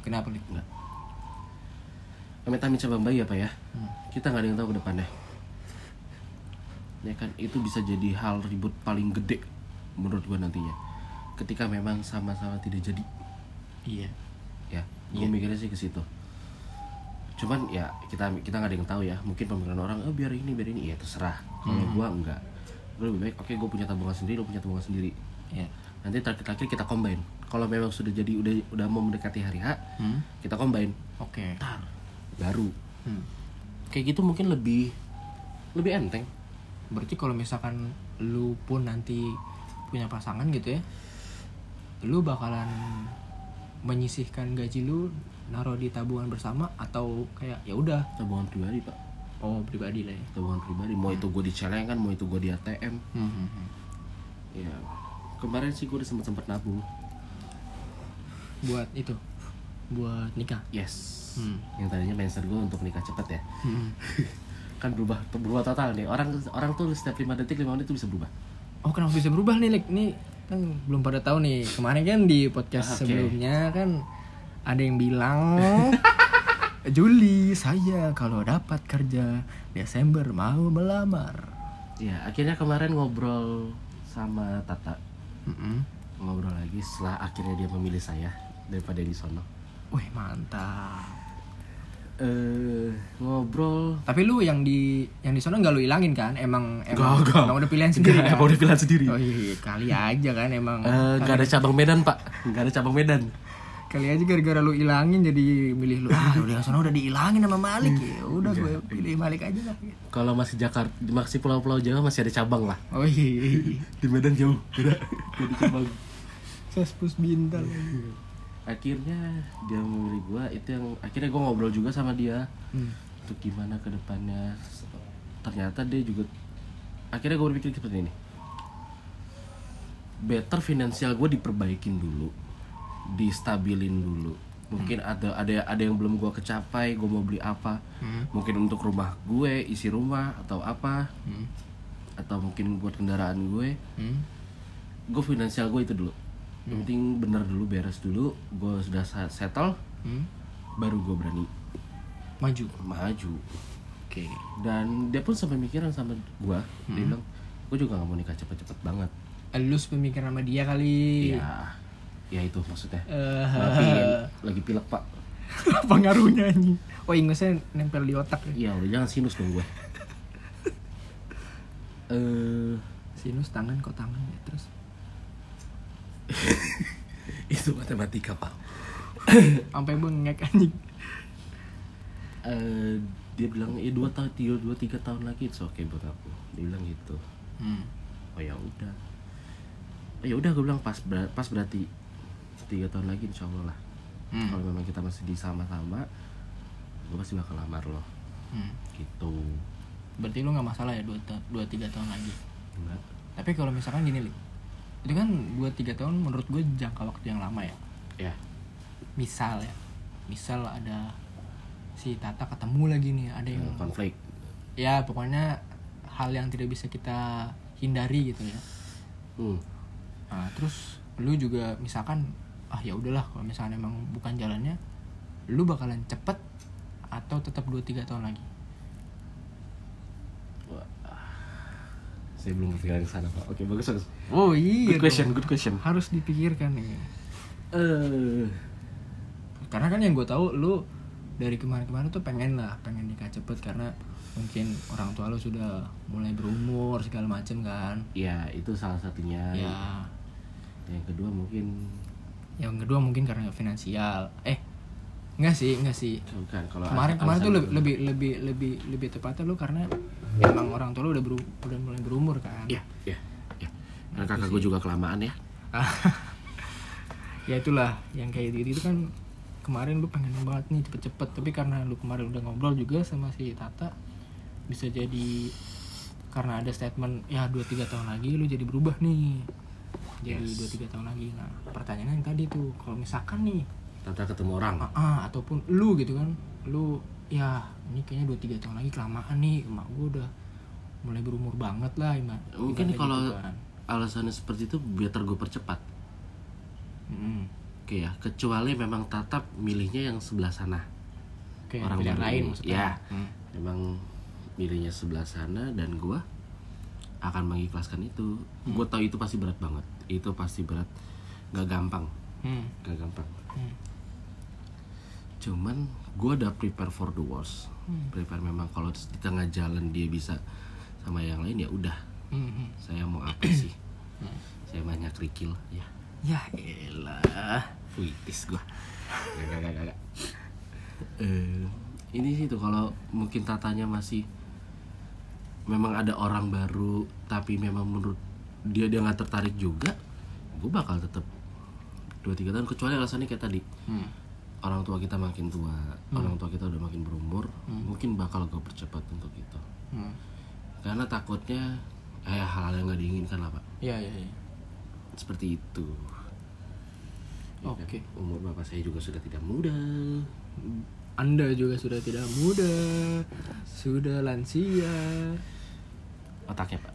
kenapa nih Enggak. Amit amit cabang bayi apa ya? Hmm. Kita nggak ada yang tahu ke depannya. Ya kan itu bisa jadi hal ribut paling gede menurut gua nantinya. Ketika memang sama-sama tidak jadi, iya ya. Gue mikirnya sih ke situ. Cuman ya kita kita nggak ada yang tahu ya. Mungkin pemikiran orang, oh biar ini biar ini ya terserah. Kalau gua enggak. Gue lebih baik, oke gue punya tabungan sendiri, lo punya tabungan sendiri. iya Nanti terakhir-terakhir kita combine. Kalau memang sudah jadi udah udah mau mendekati hari H, hmm? kita combine. oke Tar, baru Hmm. kayak gitu mungkin lebih lebih enteng berarti kalau misalkan lu pun nanti punya pasangan gitu ya lu bakalan menyisihkan gaji lu naruh di tabungan bersama atau kayak ya udah. Tabungan pribadi pak. Oh pribadi lah ya. Tabungan pribadi. Mau itu gue di celengan mau itu gue di ATM Hmm, hmm, hmm. ya kemarin sih gue udah sempet sempet nabung. Buat itu? Buat nikah? Yes. Hmm. yang tadinya mindset gue untuk nikah cepet ya. Hmm. [LAUGHS] kan berubah berubah total nih. Orang orang tuh setiap lima detik lima menit tuh bisa berubah. Oh kenapa bisa berubah nih nih kan belum pada tahu nih. Kemarin kan di podcast Oke. sebelumnya kan ada yang bilang [LAUGHS] Juli saya kalau dapat kerja Desember mau melamar ya akhirnya kemarin ngobrol sama Tata Mm-mm. ngobrol lagi setelah akhirnya dia memilih saya daripada di sono Wih mantap. eh ngobrol Tapi lu yang di yang di sana nggak lu ilangin kan? Emang emang, Nggak, nggak. emang udah pilihan sendiri. Nggak, kan? emang udah pilihan sendiri. Oh iya, kali aja kan emang. Eh, nggak ada cabang Medan pak nggak ada cabang Medan Kali aja gara-gara lu ilangin jadi milih lu. Ah, udah sana udah diilangin sama Malik ya. Udah gue pilih Malik aja lah. kalau masih Jakarta masih pulau-pulau Jawa masih ada cabang lah Oh iya. di Medan jauh beda jadi cabang Sespus Bintal. akhirnya dia memilih gua itu yang akhirnya gua ngobrol juga sama dia Hmm. untuk gimana ke depannya ternyata dia juga akhirnya gue berpikir seperti ini better finansial gue diperbaikin dulu distabilin dulu mungkin ada ada ada yang belum gue kecapai gue mau beli apa Hmm. mungkin untuk rumah gue isi rumah atau apa Hmm. atau mungkin buat kendaraan gue Hmm. gue finansial gue itu dulu yang penting bener dulu beres dulu gue sudah settle Hmm. baru gue berani Maju. maju Oke. dan dia pun sampai mikiran sama gue dia bilang gue juga gak mau nikah cepet-cepet banget Lu pemikiran sama dia kali. ya ya itu maksudnya Eh, tapi [LAUGHS] lagi pilek pak apa ngaruhnya anjing? Oh, ingusnya nempel di otak ya. iya udah jangan sinus dong gue [LAUGHS] eh Sinus tangan kok tangan ya terus. [LAUGHS] itu matematika pak [COUGHS] Sampai bengek anjing. Eh, dia bilang eh dua tahun tiga dua tiga tahun lagi itu oke buat aku dia bilang gitu Hmm. oh ya udah oh ya udah gue bilang pas ber- pas berarti tiga tahun lagi insya Allah lah Hmm. kalau memang kita masih di sama-sama gue pasti bakal lamar lo Hmm. gitu Berarti lu nggak masalah ya dua, dua tiga tahun lagi. enggak Tapi kalau misalkan gini li, itu kan dua tiga tahun menurut gue jangka waktu yang lama ya. ya Misal ya, misal ada si Tata ketemu lagi nih, ada yang konflik ya pokoknya hal yang tidak bisa kita hindari gitu ya. hmm. Nah, terus lu juga misalkan ah ya udahlah kalau misalkan emang bukan jalannya, lu bakalan cepet atau tetap dua tiga tahun lagi. Wah. saya belum berpikiran ke sana pak oke bagus bagus Oh iya. good question dong. good question Harus dipikirkan nih. eh karena kan yang gue tahu lu dari kemarin-kemarin tuh pengen lah pengen nikah cepet karena mungkin orang tua lu sudah mulai berumur segala macem kan ya itu salah satunya ya yang kedua mungkin yang kedua mungkin karena finansial. Eh enggak sih enggak sih. Bukan kalau kemarin kemarin tuh lebih lebih lebih lebih lebih tepatnya lu karena emang orang tua lu udah beru, udah mulai berumur kan. Iya, iya, iya. Karena kakak gue juga kelamaan ya. [LAUGHS] ya itulah yang kayak gitu itu kan kemarin lu pengen banget nih cepet-cepet. Tapi karena lu kemarin udah ngobrol juga sama si Tata bisa jadi karena ada statement ya 2-3 tahun lagi lu jadi berubah nih jadi Yes. 2-3 tahun lagi nah pertanyaannya yang tadi tuh kalau misalkan nih Tata ketemu orang. ah, ah, ataupun lu gitu kan lu ya ini kayaknya 2-3 tahun lagi kelamaan nih emak gue udah mulai berumur banget lah ima Mungkin ibaratnya kalau- gitu kan. alasannya seperti itu biar gue percepat Mm-mm. oke ya kecuali memang tatap milihnya yang sebelah sana Oke, Orang baru lain maksudnya Ya. Hmm. memang milihnya sebelah sana dan gue akan mengikhlaskan itu gue tahu itu pasti berat banget itu pasti berat gak gampang Hmm. gak gampang Hmm. cuman gue udah prepare for the worst Hmm. prepare memang kalau di tengah jalan dia bisa sama yang lain ya udah Hmm, hmm. saya mau apa sih [CLEARS THROAT] saya banyak kerikil ya ya elah puitis gua gak gak gak, gak. Eh, ini sih tuh kalau mungkin tatanya masih memang ada orang baru tapi memang menurut dia dia nggak tertarik juga gue bakal tetap dua tiga tahun kecuali alasannya kayak tadi. Hmm. orang tua kita makin tua orang tua kita udah makin berumur mungkin bakal gue percepat untuk itu. Hmm. karena takutnya eh hal-hal yang nggak diinginkan lah pak. Ya ya ya seperti itu. Ya kan? Oke. umur bapak saya juga sudah tidak muda. Anda juga sudah tidak muda sudah lansia. Otaknya pak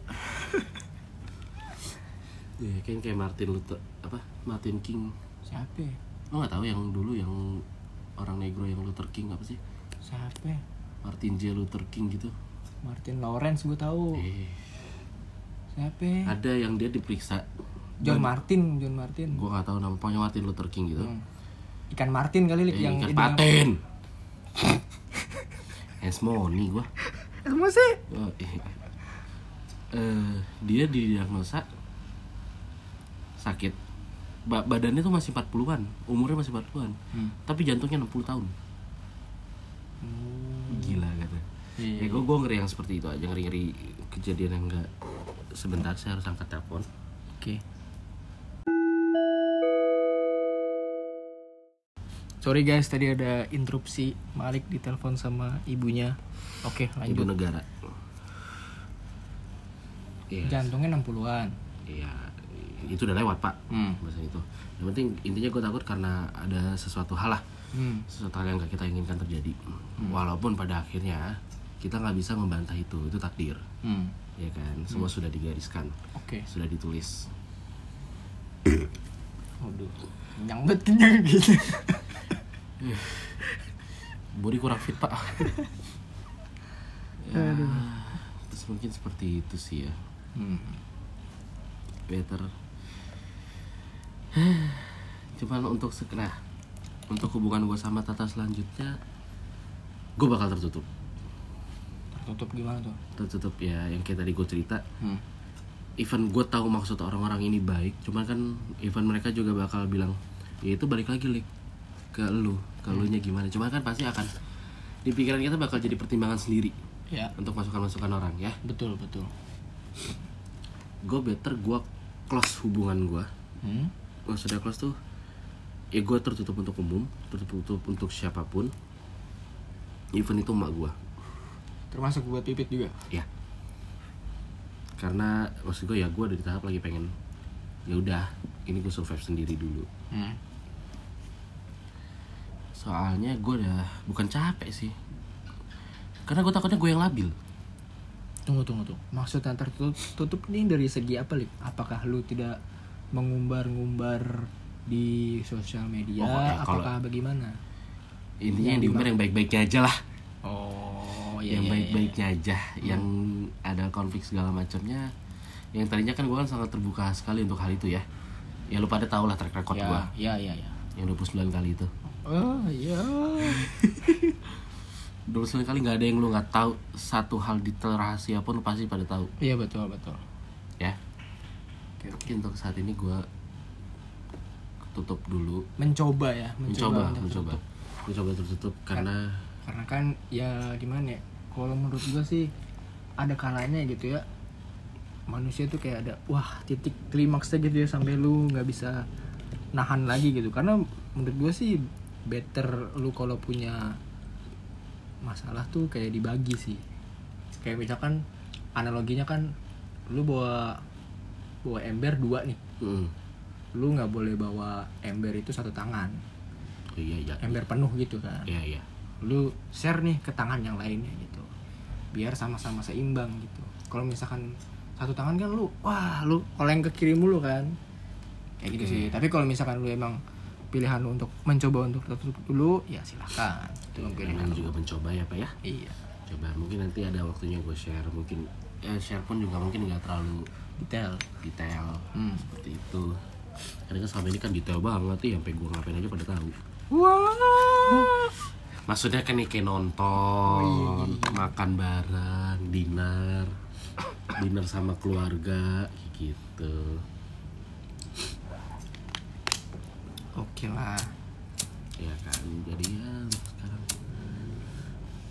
ya kan kayak Martin Luther apa? Martin King. Siapa ya? lo nggak tahu yang dulu yang orang negro yang Luther King apa sih? Siapa ya? Martin J. Luther King gitu. Martin Lawrence gue tahu. Eh. Siapa ya? ada yang dia diperiksa. John Martin John Martin. gua nggak tahu nama pokoknya Martin Luther King gitu. Hmm. ikan Martin kali Lik, Eh, yang ikan paten [LAUGHS] Esmoni gua. Emang sih? Oh, eh. Eh, dia didiagnosa sakit ba- badannya tuh masih 40-an umurnya masih 40-an Hmm. tapi jantungnya 60 tahun gila kata Iya, ya gue gue ngeri yang seperti itu aja ngeri ngeri kejadian yang enggak sebentar saya harus angkat telepon Oke. Sorry guys, tadi ada interupsi Malik ditelepon sama ibunya. Oke, ibu lanjut. negara iya Jantungnya 60-an. iya itu udah lewat pak Hmm. bahasa itu yang penting intinya gue takut karena ada sesuatu hal lah Hmm. sesuatu hal yang gak kita inginkan terjadi walaupun pada akhirnya kita nggak bisa membantah itu itu takdir Hmm. ya kan semua sudah digariskan Oke. sudah ditulis Waduh. Kenyang banget kenyang gitu. [LAUGHS] body kurang fit pak [LAUGHS] ya, terus mungkin seperti itu sih ya Hmm. better [SIGHS] cuman untuk sekarang untuk hubungan gue sama Tata selanjutnya gue bakal tertutup Tertutup gimana tuh? tertutup ya yang kayak tadi gue cerita Hmm. even gue tahu maksud orang-orang ini baik cuman kan even mereka juga bakal bilang ya itu balik lagi lik ke lu ke lu nya gimana cuman kan pasti akan di pikiran kita bakal jadi pertimbangan sendiri Ya, untuk masukan-masukan orang ya betul betul. gue better gue close hubungan gue Hmm. Maksudnya close tuh ya gue tertutup untuk umum tertutup untuk siapa pun even itu emak gue Termasuk buat pipit juga. ya karena maksud gue ya gue dari tahap lagi pengen ya udah ini gue survive sendiri dulu Hmm. soalnya gue udah bukan capek sih karena gue takutnya gue yang labil Tunggu tunggu tuh. Maksudnya tertutup tutup ini dari segi apa, Lik? Apakah lu tidak mengumbar-ngumbar di sosial media Oh, ya, kalau- apakah bagaimana? intinya yang diumbar yang baik-baiknya aja lah. Oh, yang baik-baiknya aja yang ada konflik segala macamnya. Yang tadinya kan gue kan sangat terbuka sekali untuk hal itu ya. Ya lu pada tau lah track record Ya, gue ya, ya, ya. yang 29 kali itu. Oh, iya. [LAUGHS] 29 kali nggak ada yang lu nggak tahu satu hal detail rahasia pun lu pasti pada tahu. Iya, betul, betul. Mungkin untuk saat ini gue tutup dulu Mencoba ya, mencoba untuk mencoba tutup. mencoba tertutup karena Karena kan ya gimana ya? Kalau menurut gua sih ada kalanya gitu ya. Manusia tuh kayak ada wah titik klimaksnya gitu ya sampai lu nggak bisa nahan lagi gitu. Karena menurut gua sih better lu kalau punya masalah tuh kayak dibagi sih. Kayak misalkan analoginya kan lu bawa bawa ember dua nih. mm, Lu nggak boleh bawa ember itu satu tangan. oh iya iya. Ember penuh gitu kan. iya iya. Lu share nih ke tangan yang lainnya gitu. Biar sama-sama seimbang gitu. Kalau misalkan satu tangan kan lu wah lu oleng ke kiri mulu kan. Kayak gitu Oke. sih tapi kalau misalkan lu emang pilihan lu untuk mencoba untuk tertutup dulu ya silahkan itu pilihan Namanya lu juga mencoba ya pak ya? Iya. Coba. Mungkin nanti ada waktunya gue share. Mungkin ya share pun juga mungkin nggak terlalu detail. Detail. Hmm. seperti itu. Karena kan selama ini kan detail banget ya sampai gue ngapain aja pada tahu. Wah. Maksudnya kan nih kayak nonton Oh, iya, makan bareng dinner. Dinner sama keluarga gitu. Oke lah. Ya kan jadi ya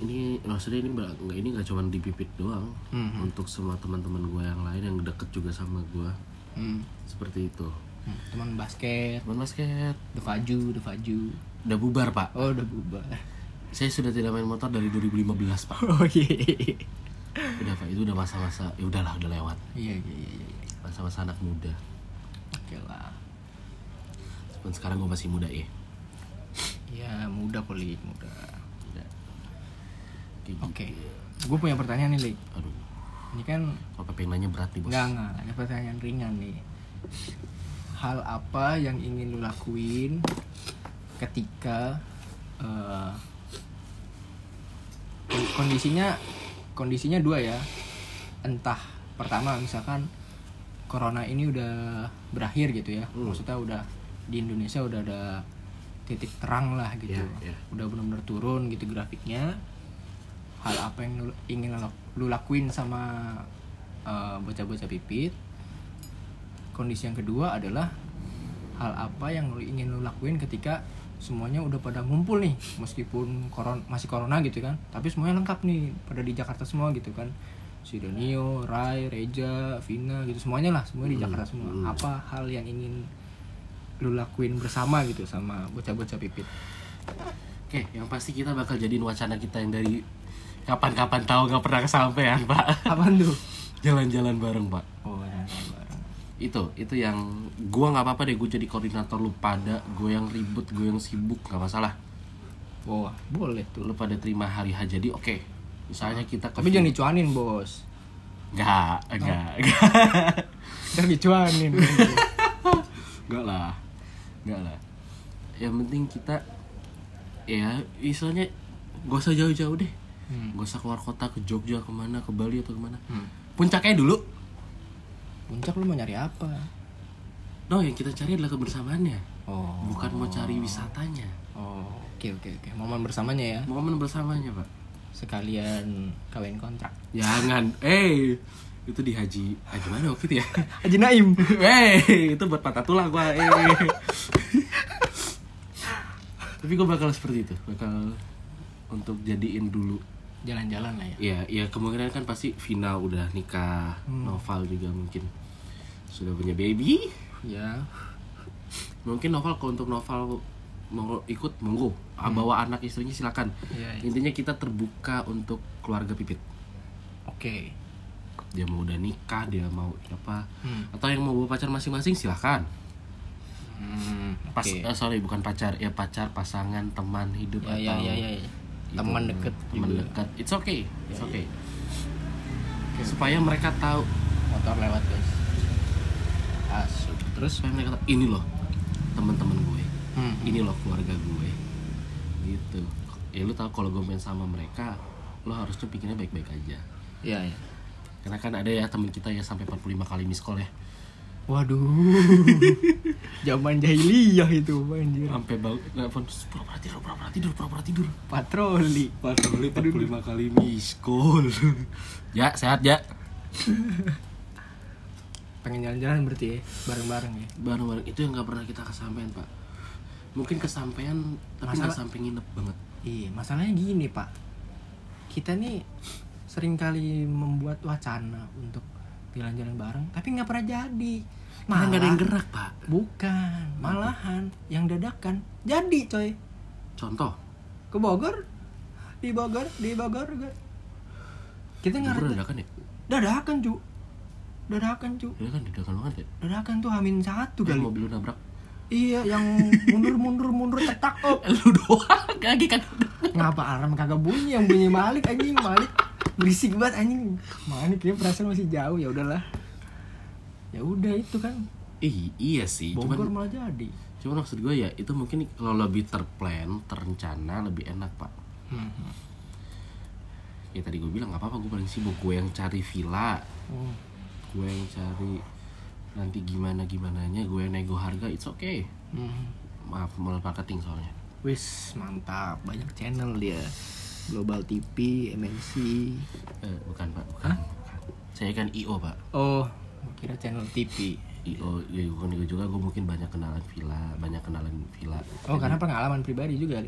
ini maksudnya ini nggak ini nggak cuma di pipit doang. Mhm. untuk semua teman-teman gue yang lain yang deket juga sama gue hmm. seperti itu. Hmm, teman basket. Teman basket. The Faju The Faju. Udah bubar pak. Oh udah bubar. Saya sudah tidak main motor dari 2015 pak. Oh iya. Udah pak itu udah masa-masa ya udahlah udah lewat. Iya iya iya iya. masa-masa anak muda. Oke lah. Dan sekarang gue masih muda ya. Ya muda kali muda Kayak Oke. gitu. gue punya pertanyaan nih Lik aduh ini kan apa pengen nanya berat nih bos Enggak, enggak, ada pertanyaan ringan nih. Hal apa yang ingin lu lakuin ketika eh, kondisinya kondisinya dua ya. Entah pertama misalkan corona ini udah berakhir gitu ya. Hmm. Maksudnya udah di Indonesia udah ada titik terang lah gitu. Iya, iya. Udah benar-benar turun gitu grafiknya. Hal apa yang lu ingin lu, lu lakuin sama eh, bocah-bocah pipit? Kondisi yang kedua adalah hal apa yang lu ingin lu lakuin ketika semuanya udah pada ngumpul nih meskipun koron masih corona gitu kan tapi semuanya lengkap nih pada di Jakarta semua gitu kan si Donio, Rai, Reja, Vina gitu semuanya lah semua di Hmm, Jakarta semua hmm. apa hal yang ingin lu lakuin bersama gitu sama bocah-bocah pipit oke yang pasti kita bakal jadiin wacana kita yang dari kapan-kapan tahu nggak pernah kesampaian pak. Apa tuh? Jalan-jalan bareng pak. Oh jangan bareng. Itu itu yang gua nggak apa-apa deh gue jadi koordinator. Lu pada gue yang ribut gue yang sibuk nggak masalah. Wah boleh tuh. Lu pada terima hari H jadi oke. Misalnya kita ke tapi jangan dicuanin bos. Nggak nggak. [LAUGHS] Jangan dicuanin. [LAUGHS] Nggak lah nggak lah. Yang penting kita ya istilahnya gak usah jauh-jauh deh Hmm. gak usah keluar kota ke Jogja ke mana ke Bali atau ke mana. Hmm. puncaknya dulu. Puncak lu mau nyari apa? No yang kita cari adalah kebersamaannya. Oh. Bukan mau cari wisatanya. Oh oke oke oke. Momen bersamanya ya? Momen bersamanya pak. Sekalian kawin kontrak. Jangan. Eh itu di haji haji mana waktu itu ya? [LAUGHS] Haji Naim. Eh itu buat patah tulang [LAUGHS] gua eh. Tapi gue bakal seperti itu. Bakal untuk jadiin dulu jalan-jalan lah ya Iya, iya kemungkinan kan pasti Vina udah nikah, Hmm. Noval juga mungkin sudah punya baby. ya Mungkin Noval kalau untuk Noval mau ikut monggo, Ah, bawa anak istrinya silakan. Iya, iya. Intinya kita terbuka untuk keluarga pipit. oke Dia mau udah nikah, dia mau apa, Hmm. atau yang mau bawa pacar masing-masing silakan. Hmm, Pas, oke. eh, sorry bukan pacar, ya pacar, pasangan, teman hidup ya, ya, atau ya, ya, ya. teman gitu. deket teman juga. dekat. It's okay, it's Ya, okay. Oke, Supaya mereka tahu motor lewat guys asuk terus supaya mereka tahu ini loh teman-teman gue. hmm. ini loh keluarga gue gitu ya lu tau kalau gue main sama mereka lo harusnya pikirnya baik-baik aja ya ya karena kan ada ya temen kita ya sampai 45 kali miss call ya waduh. [LAUGHS] Zaman jahiliyah itu anjir. Sampai bau telepon "Sus, pura-pura tidur pura-pura tidur pura-pura tidur. Patroli. Patroli 45 kali miss [LAUGHS] call ya sehat ya. Pengen jalan-jalan berarti ya bareng-bareng ya. Bareng-bareng. Itu yang nggak pernah kita kesampaian pak. Mungkin kesampaian tapi nggak sampai nginep banget. Iya masalahnya gini pak. Kita nih sering kali membuat wacana untuk jalan-jalan bareng tapi nggak pernah jadi. Malah nggak ada yang gerak pak. Bukan malahan yang dadakan jadi coy. Contoh? Ke Bogor? Di Bogor di Bogor kita nggak dadakan ya? Dadakan cu. Dadakan cu. Dadakan dadakan banget ya? Dadakan tuh hamin satu kali. mobil nabrak. Iya yang mundur mundur mundur cetak op [LAUGHS] lu doang kaki kaki ngapa alarm kagak bunyi? Yang bunyi Malik anjing Malik berisik banget anjing. Mana kayaknya perasaan masih jauh. Ya udahlah. Ya udah itu kan. Ih, iya sih Bogor cuman malah jadi. Cuman maksud gue ya itu mungkin kalau lebih terplan terencana lebih enak pak. Hmm. ya tadi gue bilang nggak apa-apa gue paling sibuk. Gue yang cari villa. Oh. gue yang cari nanti gimana gimananya gue yang nego harga it's okay. Hmm. maaf malah marketing soalnya. Wis mantap. Banyak channel dia Global TV, MNC. Eh, bukan pak bukan, bukan. saya kan io pak Oh, kira channel TV. io ya bukan io juga gue mungkin banyak kenalan villa banyak kenalan villa Oh, karena pengalaman pribadi juga.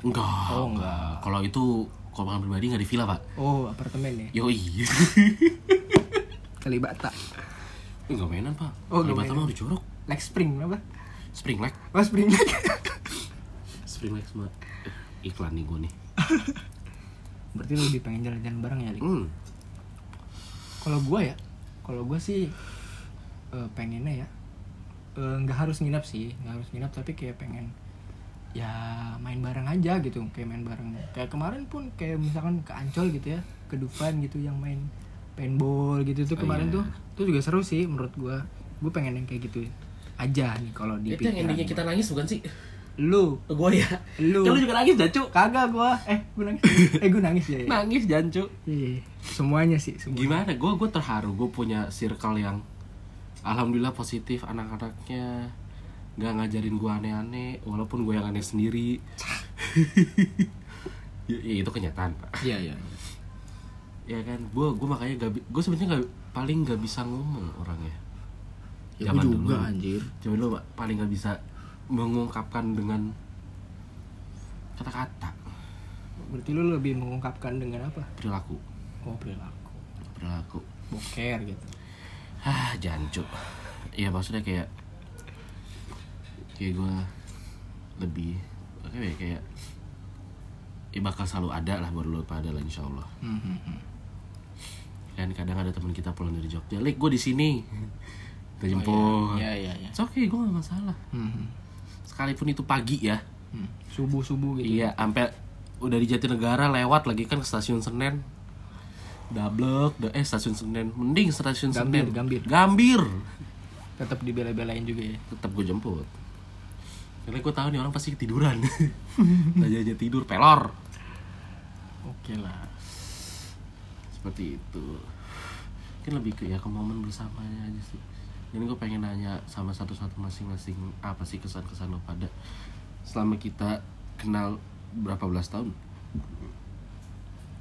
Enggak Oh, enggak kalau itu kalau makan pribadi nggak di villa pak Oh, apartemen ya. yoi Kalibata. [LAUGHS] enggak mainan pak Oh, Kalibata mah udah jorok Like Spring apa? spring leg Oh, Spring Lake. [LAUGHS] spring leg semua Eh, iklan nih gue nih [LAUGHS] Berarti lu lebih pengen jalan-jalan bareng ya, Li? hmm. Kalau gua ya, kalau gua sih eh, pengennya ya eh, nggak harus nginap sih, nggak harus nginap tapi kayak pengen ya main bareng aja gitu, kayak main bareng. Kayak kemarin pun kayak misalkan ke Ancol gitu ya, ke Dufan gitu yang main paintball gitu tuh Oh, kemarin iya. tuh, tuh juga seru sih menurut gua. Gue pengen yang kayak gitu aja nih kalau di itu yang endingnya kita nangis bukan sih Lu, gue ya Lu. Kan lu juga nangis jancu kagak gua. Eh, gua nangis. eh, gua nangis ya. ya. nangis jancu Iya, semuanya sih, semua. gimana gue gue terharu gue punya circle yang alhamdulillah positif anak-anaknya nggak ngajarin gue aneh-aneh walaupun gue yang aneh sendiri [LAUGHS] ya, ya, itu kenyataan pak Iya, iya. ya kan gue gue makanya gak gue sebenarnya nggak paling nggak bisa ngomong orangnya Ya, gua Zaman juga dulu. anjir. Coba dulu Pak, paling nggak bisa mengungkapkan dengan kata-kata. Berarti lu lebih mengungkapkan dengan apa? perilaku. Oh perilaku. Perilaku. Boker gitu. Ah jancu ya maksudnya kayak kayak gue lebih oke ya, kayak ya bakal selalu ada lah buat lo pada lah insya Allah. Hmm, hmm. kan kadang ada teman kita pulang dari Jogja Lik gue di sini. Kita Oh, jemput Iya iya iya. It's okay gue gak masalah. Hmm, hmm. Sekalipun itu pagi ya Hmm. Subuh-subuh gitu iya sampai udah di Jatinegara lewat lagi kan ke stasiun Senen Dablek, da- eh stasiun Senen, mending stasiun Gambir, Senen. Gambir. Gambir. Tetap dibela-belain juga ya Tetap gue jemput. Karena gue tahu nih orang pasti ketiduran. [LAUGHS] aja aja tidur pelor. Oke lah Seperti itu. Mungkin lebih ke ya ke momen bersamanya aja sih. Jadi gue pengen nanya sama satu-satu masing-masing apa sih kesan-kesan lo pada selama kita kenal berapa belas tahun?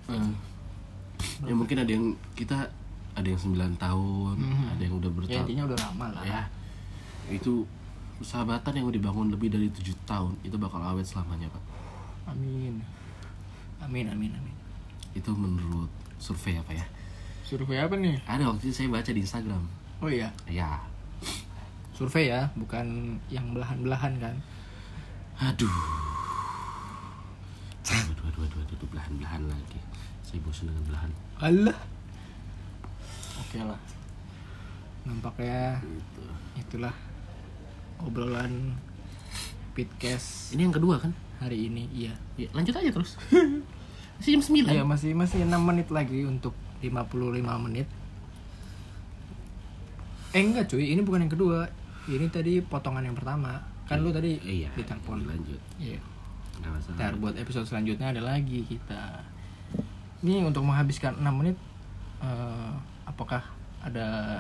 Eh, ya mungkin ada yang kita ada yang 9 tahun, Mhm. ada yang udah Ya bertahun. intinya udah lama lah ya itu persahabatan yang udah dibangun lebih dari tujuh tahun itu bakal awet selamanya pak Amin Amin amin amin itu menurut survei apa ya Survei apa nih? ada waktu itu saya baca di Instagram Oh iya. Ya Survei ya Bukan yang belahan-belahan kan? Aduh. Aduh aduh aduh aduh, aduh belahan belahan lagi. Saya bosan dengan belahan. Allah Oke lah. Nampaknya gitu. itulah obrolan Pitcast ini yang kedua kan? hari ini iya. Ya, lanjut aja terus. [LAUGHS] Masih jam 9 Iya masih masih 6 menit lagi untuk 55 menit. Eh enggak cuy, ini bukan yang kedua. Ini tadi potongan yang pertama. Kan lu tadi iya ditelepon. lanjut Iya. Ntar buat episode selanjutnya ada lagi kita. Ini untuk menghabiskan 6 menit eh, apakah ada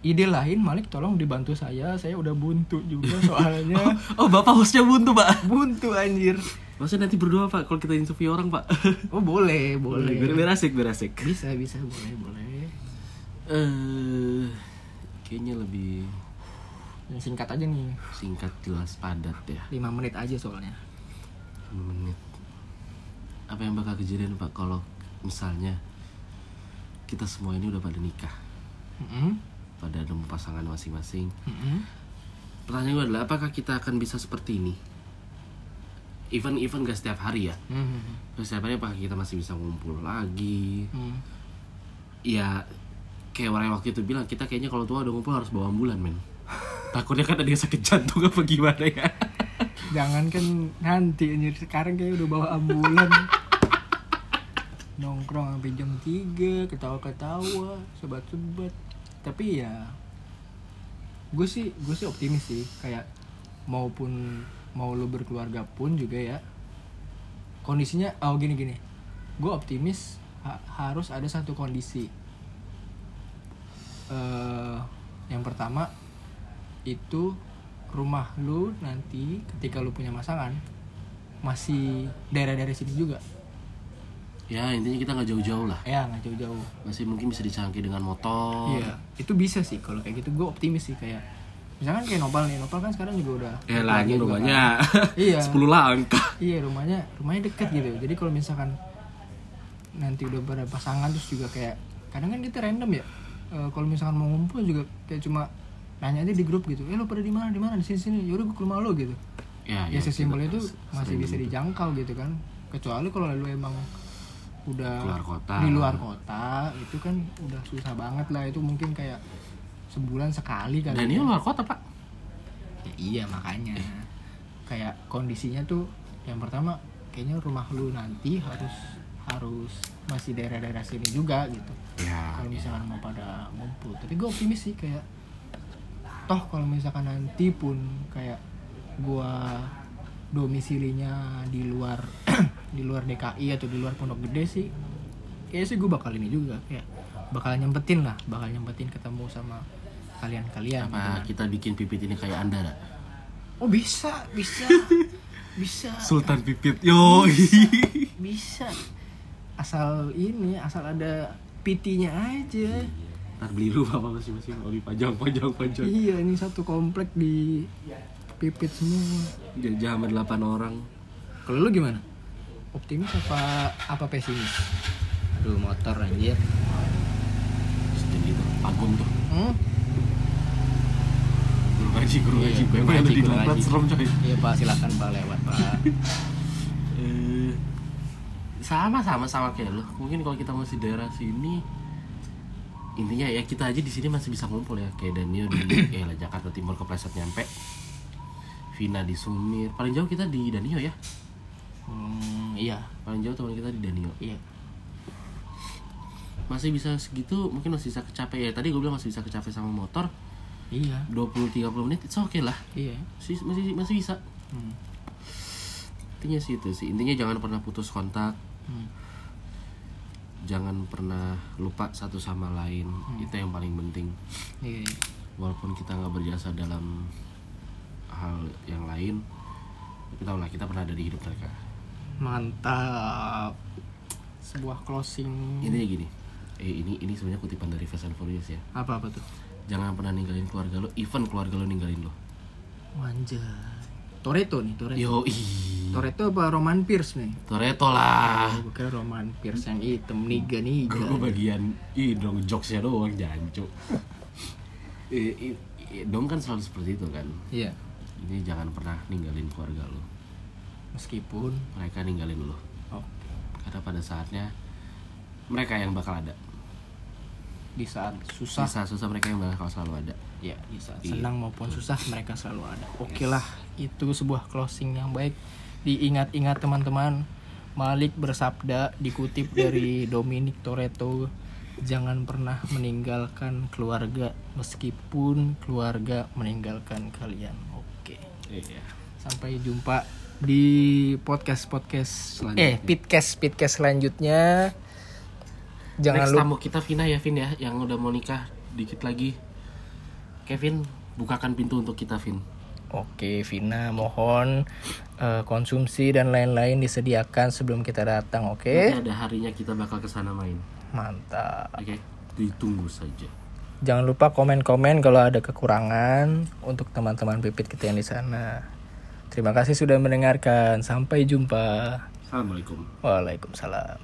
ide lain Malik tolong dibantu saya. Saya udah buntu juga [LAUGHS] soalnya. oh bapak hostnya buntu pak buntu anjir. Maksudnya nanti berdua pak kalau kita interview orang pak Oh boleh, boleh. biar, biar asik biar asik Bisa, bisa, boleh, boleh. eh kayaknya lebih Yang singkat aja nih. singkat jelas padat ya 5 menit aja soalnya. 5 menit apa yang bakal kejadian pak kalau misalnya kita semua ini udah pada nikah Mm-mm. pada nemu pasangan masing-masing Mm-mm. pertanyaan gue adalah apakah kita akan bisa seperti ini even even gak setiap hari ya Mm-mm. Terus setiap hari apakah kita masih bisa ngumpul lagi Mm. ya kayak orang yang waktu itu bilang kita kayaknya kalau tua udah ngumpul harus bawa ambulan men. Takutnya kan ada yang sakit jantung apa gimana ya? Jangan kan nanti anjir. Sekarang kayak udah bawa ambulan. nongkrong sampai jam 3 ketawa-ketawa sebat-sebat. Tapi ya gue sih gue sih optimis sih. Kayak maupun mau lu berkeluarga pun juga ya kondisinya oh gini gini gue optimis ha- harus ada satu kondisi eh yang pertama itu rumah lu nanti ketika lu punya pasangan masih daerah-daerah sini juga ya intinya kita nggak jauh-jauh lah ya nggak jauh-jauh masih mungkin bisa dicangki dengan motor Iya, itu bisa sih kalau kayak gitu gue optimis sih kayak misalkan kayak Nopal nih, Nopal kan sekarang juga udah ya lagi juga rumahnya kan. [LAUGHS] Iya. 10 langkah Iya, rumahnya rumahnya deket gitu. Jadi kalau misalkan nanti udah pada pasangan terus juga kayak kadang kan kita random ya. Eh, kalau misalkan mau ngumpul juga kayak cuma nanya aja di grup gitu. Eh lo pada di mana? Di mana? Di sini sini. Yaudah gue ke rumah lo gitu. ya, Ya, sesimpel kita itu masih bisa gitu. dijangkau gitu kan. Kecuali kalau lu emang udah Keluar kota. di luar kota itu kan udah susah banget lah itu mungkin kayak sebulan sekali kali dan ya. ini luar kota pak Ya, iya makanya kayak kondisinya tuh yang pertama kayaknya rumah lu nanti harus harus masih daerah-daerah sini juga gitu. Ya kalau misalkan mau pada ngumpul. Tapi gue optimis sih kayak toh kalau misalkan nanti pun kayak gua domisilinya di luar [CLEARS THROAT] di luar DKI atau di luar Pondok Gede sih kayaknya sih gue bakal ini juga. Kayak bakal nyempetin lah bakal nyempetin ketemu sama kalian-kalian gitu. apa kan. kita bikin pipit ini kayak anda dak? Oh bisa, bisa, [LAUGHS] bisa, Sultan pipit. Yo bisa. [LAUGHS] Asal ini, asal ada PT-nya aja. ntar beli lu apa masing-masing mau dipajang panjang panjang Iya, ini satu komplek di pipit semua. jajah sama delapan orang Kalau lu gimana? Optimis apa apa pesimis? Aduh, motor anjir. jadi itu agung tuh Hmm? guru ngaji guru Iya, ngaji lu di ngaji. serem coy Iya, Pak, silakan Pak lewat, Pak. [LAUGHS] Sama sama sama kayak lu. Mungkin kalau kita masih daerah sini intinya ya kita aja di sini masih bisa ngumpul ya. Kayak Danio di [CLEARS THROAT] ya lah, Jakarta Timur kepleset nyampe. Vina di Sumir. Paling jauh kita di Danio ya? Hmm, iya, paling jauh teman kita di Danio iya. masih bisa segitu mungkin masih bisa kecapek ya tadi gue bilang masih bisa kecapek sama motor. Iya, 20-30 menit itu oke lah. Iya. masih masih masih bisa. Hmm. intinya sih itu sih. Intinya jangan pernah putus kontak Hmm. jangan pernah lupa satu sama lain itu yang paling penting Iya, iya. walaupun kita nggak berjasa dalam hal yang lain tapi tau lah kita pernah ada di hidup mereka Mantap. Sebuah closing. intinya gini eh ini ini sebenarnya kutipan dari Fast and Furious ya Apa apa tuh? jangan pernah ninggalin keluarga lo even keluarga lo ninggalin lo Wanjay. Toretto nih, Toretto. yo ih Toretto apa Roman Pierce nih? Toretto lah. Gue kira Roman Pierce yang hitam niga niga. gue bagian ih dong jokesnya doang jancu. [LAUGHS] Eh, dong kan selalu seperti itu kan? Iya. ini jangan pernah ninggalin keluarga lo Meskipun. Mereka ninggalin lo oh, karena pada saatnya mereka yang bakal ada. Di saat di susah, saat susah mereka yang bakal selalu ada ya di saat Iya. senang maupun susah mereka selalu ada. Oke lah, itu sebuah closing yang baik. Diingat-ingat teman-teman. Malik bersabda dikutip dari [LAUGHS] Dominic Toretto jangan pernah meninggalkan keluarga meskipun keluarga meninggalkan kalian. Oke. iya Sampai jumpa di podcast podcast eh pitcast pitcast selanjutnya. Jangan next lupa tamu kita Vina ya Vin ya yang udah mau nikah dikit lagi Kevin bukakan pintu untuk kita Vin Oke, Vina, mohon eh, konsumsi dan lain-lain disediakan sebelum kita datang, oke? nanti ada harinya kita bakal ke sana main Mantap. oke ditunggu saja Jangan lupa komen-komen kalau ada kekurangan untuk teman-teman pipit kita yang di sana. Terima kasih sudah mendengarkan. Sampai jumpa. Assalamualaikum Waalaikumsalam.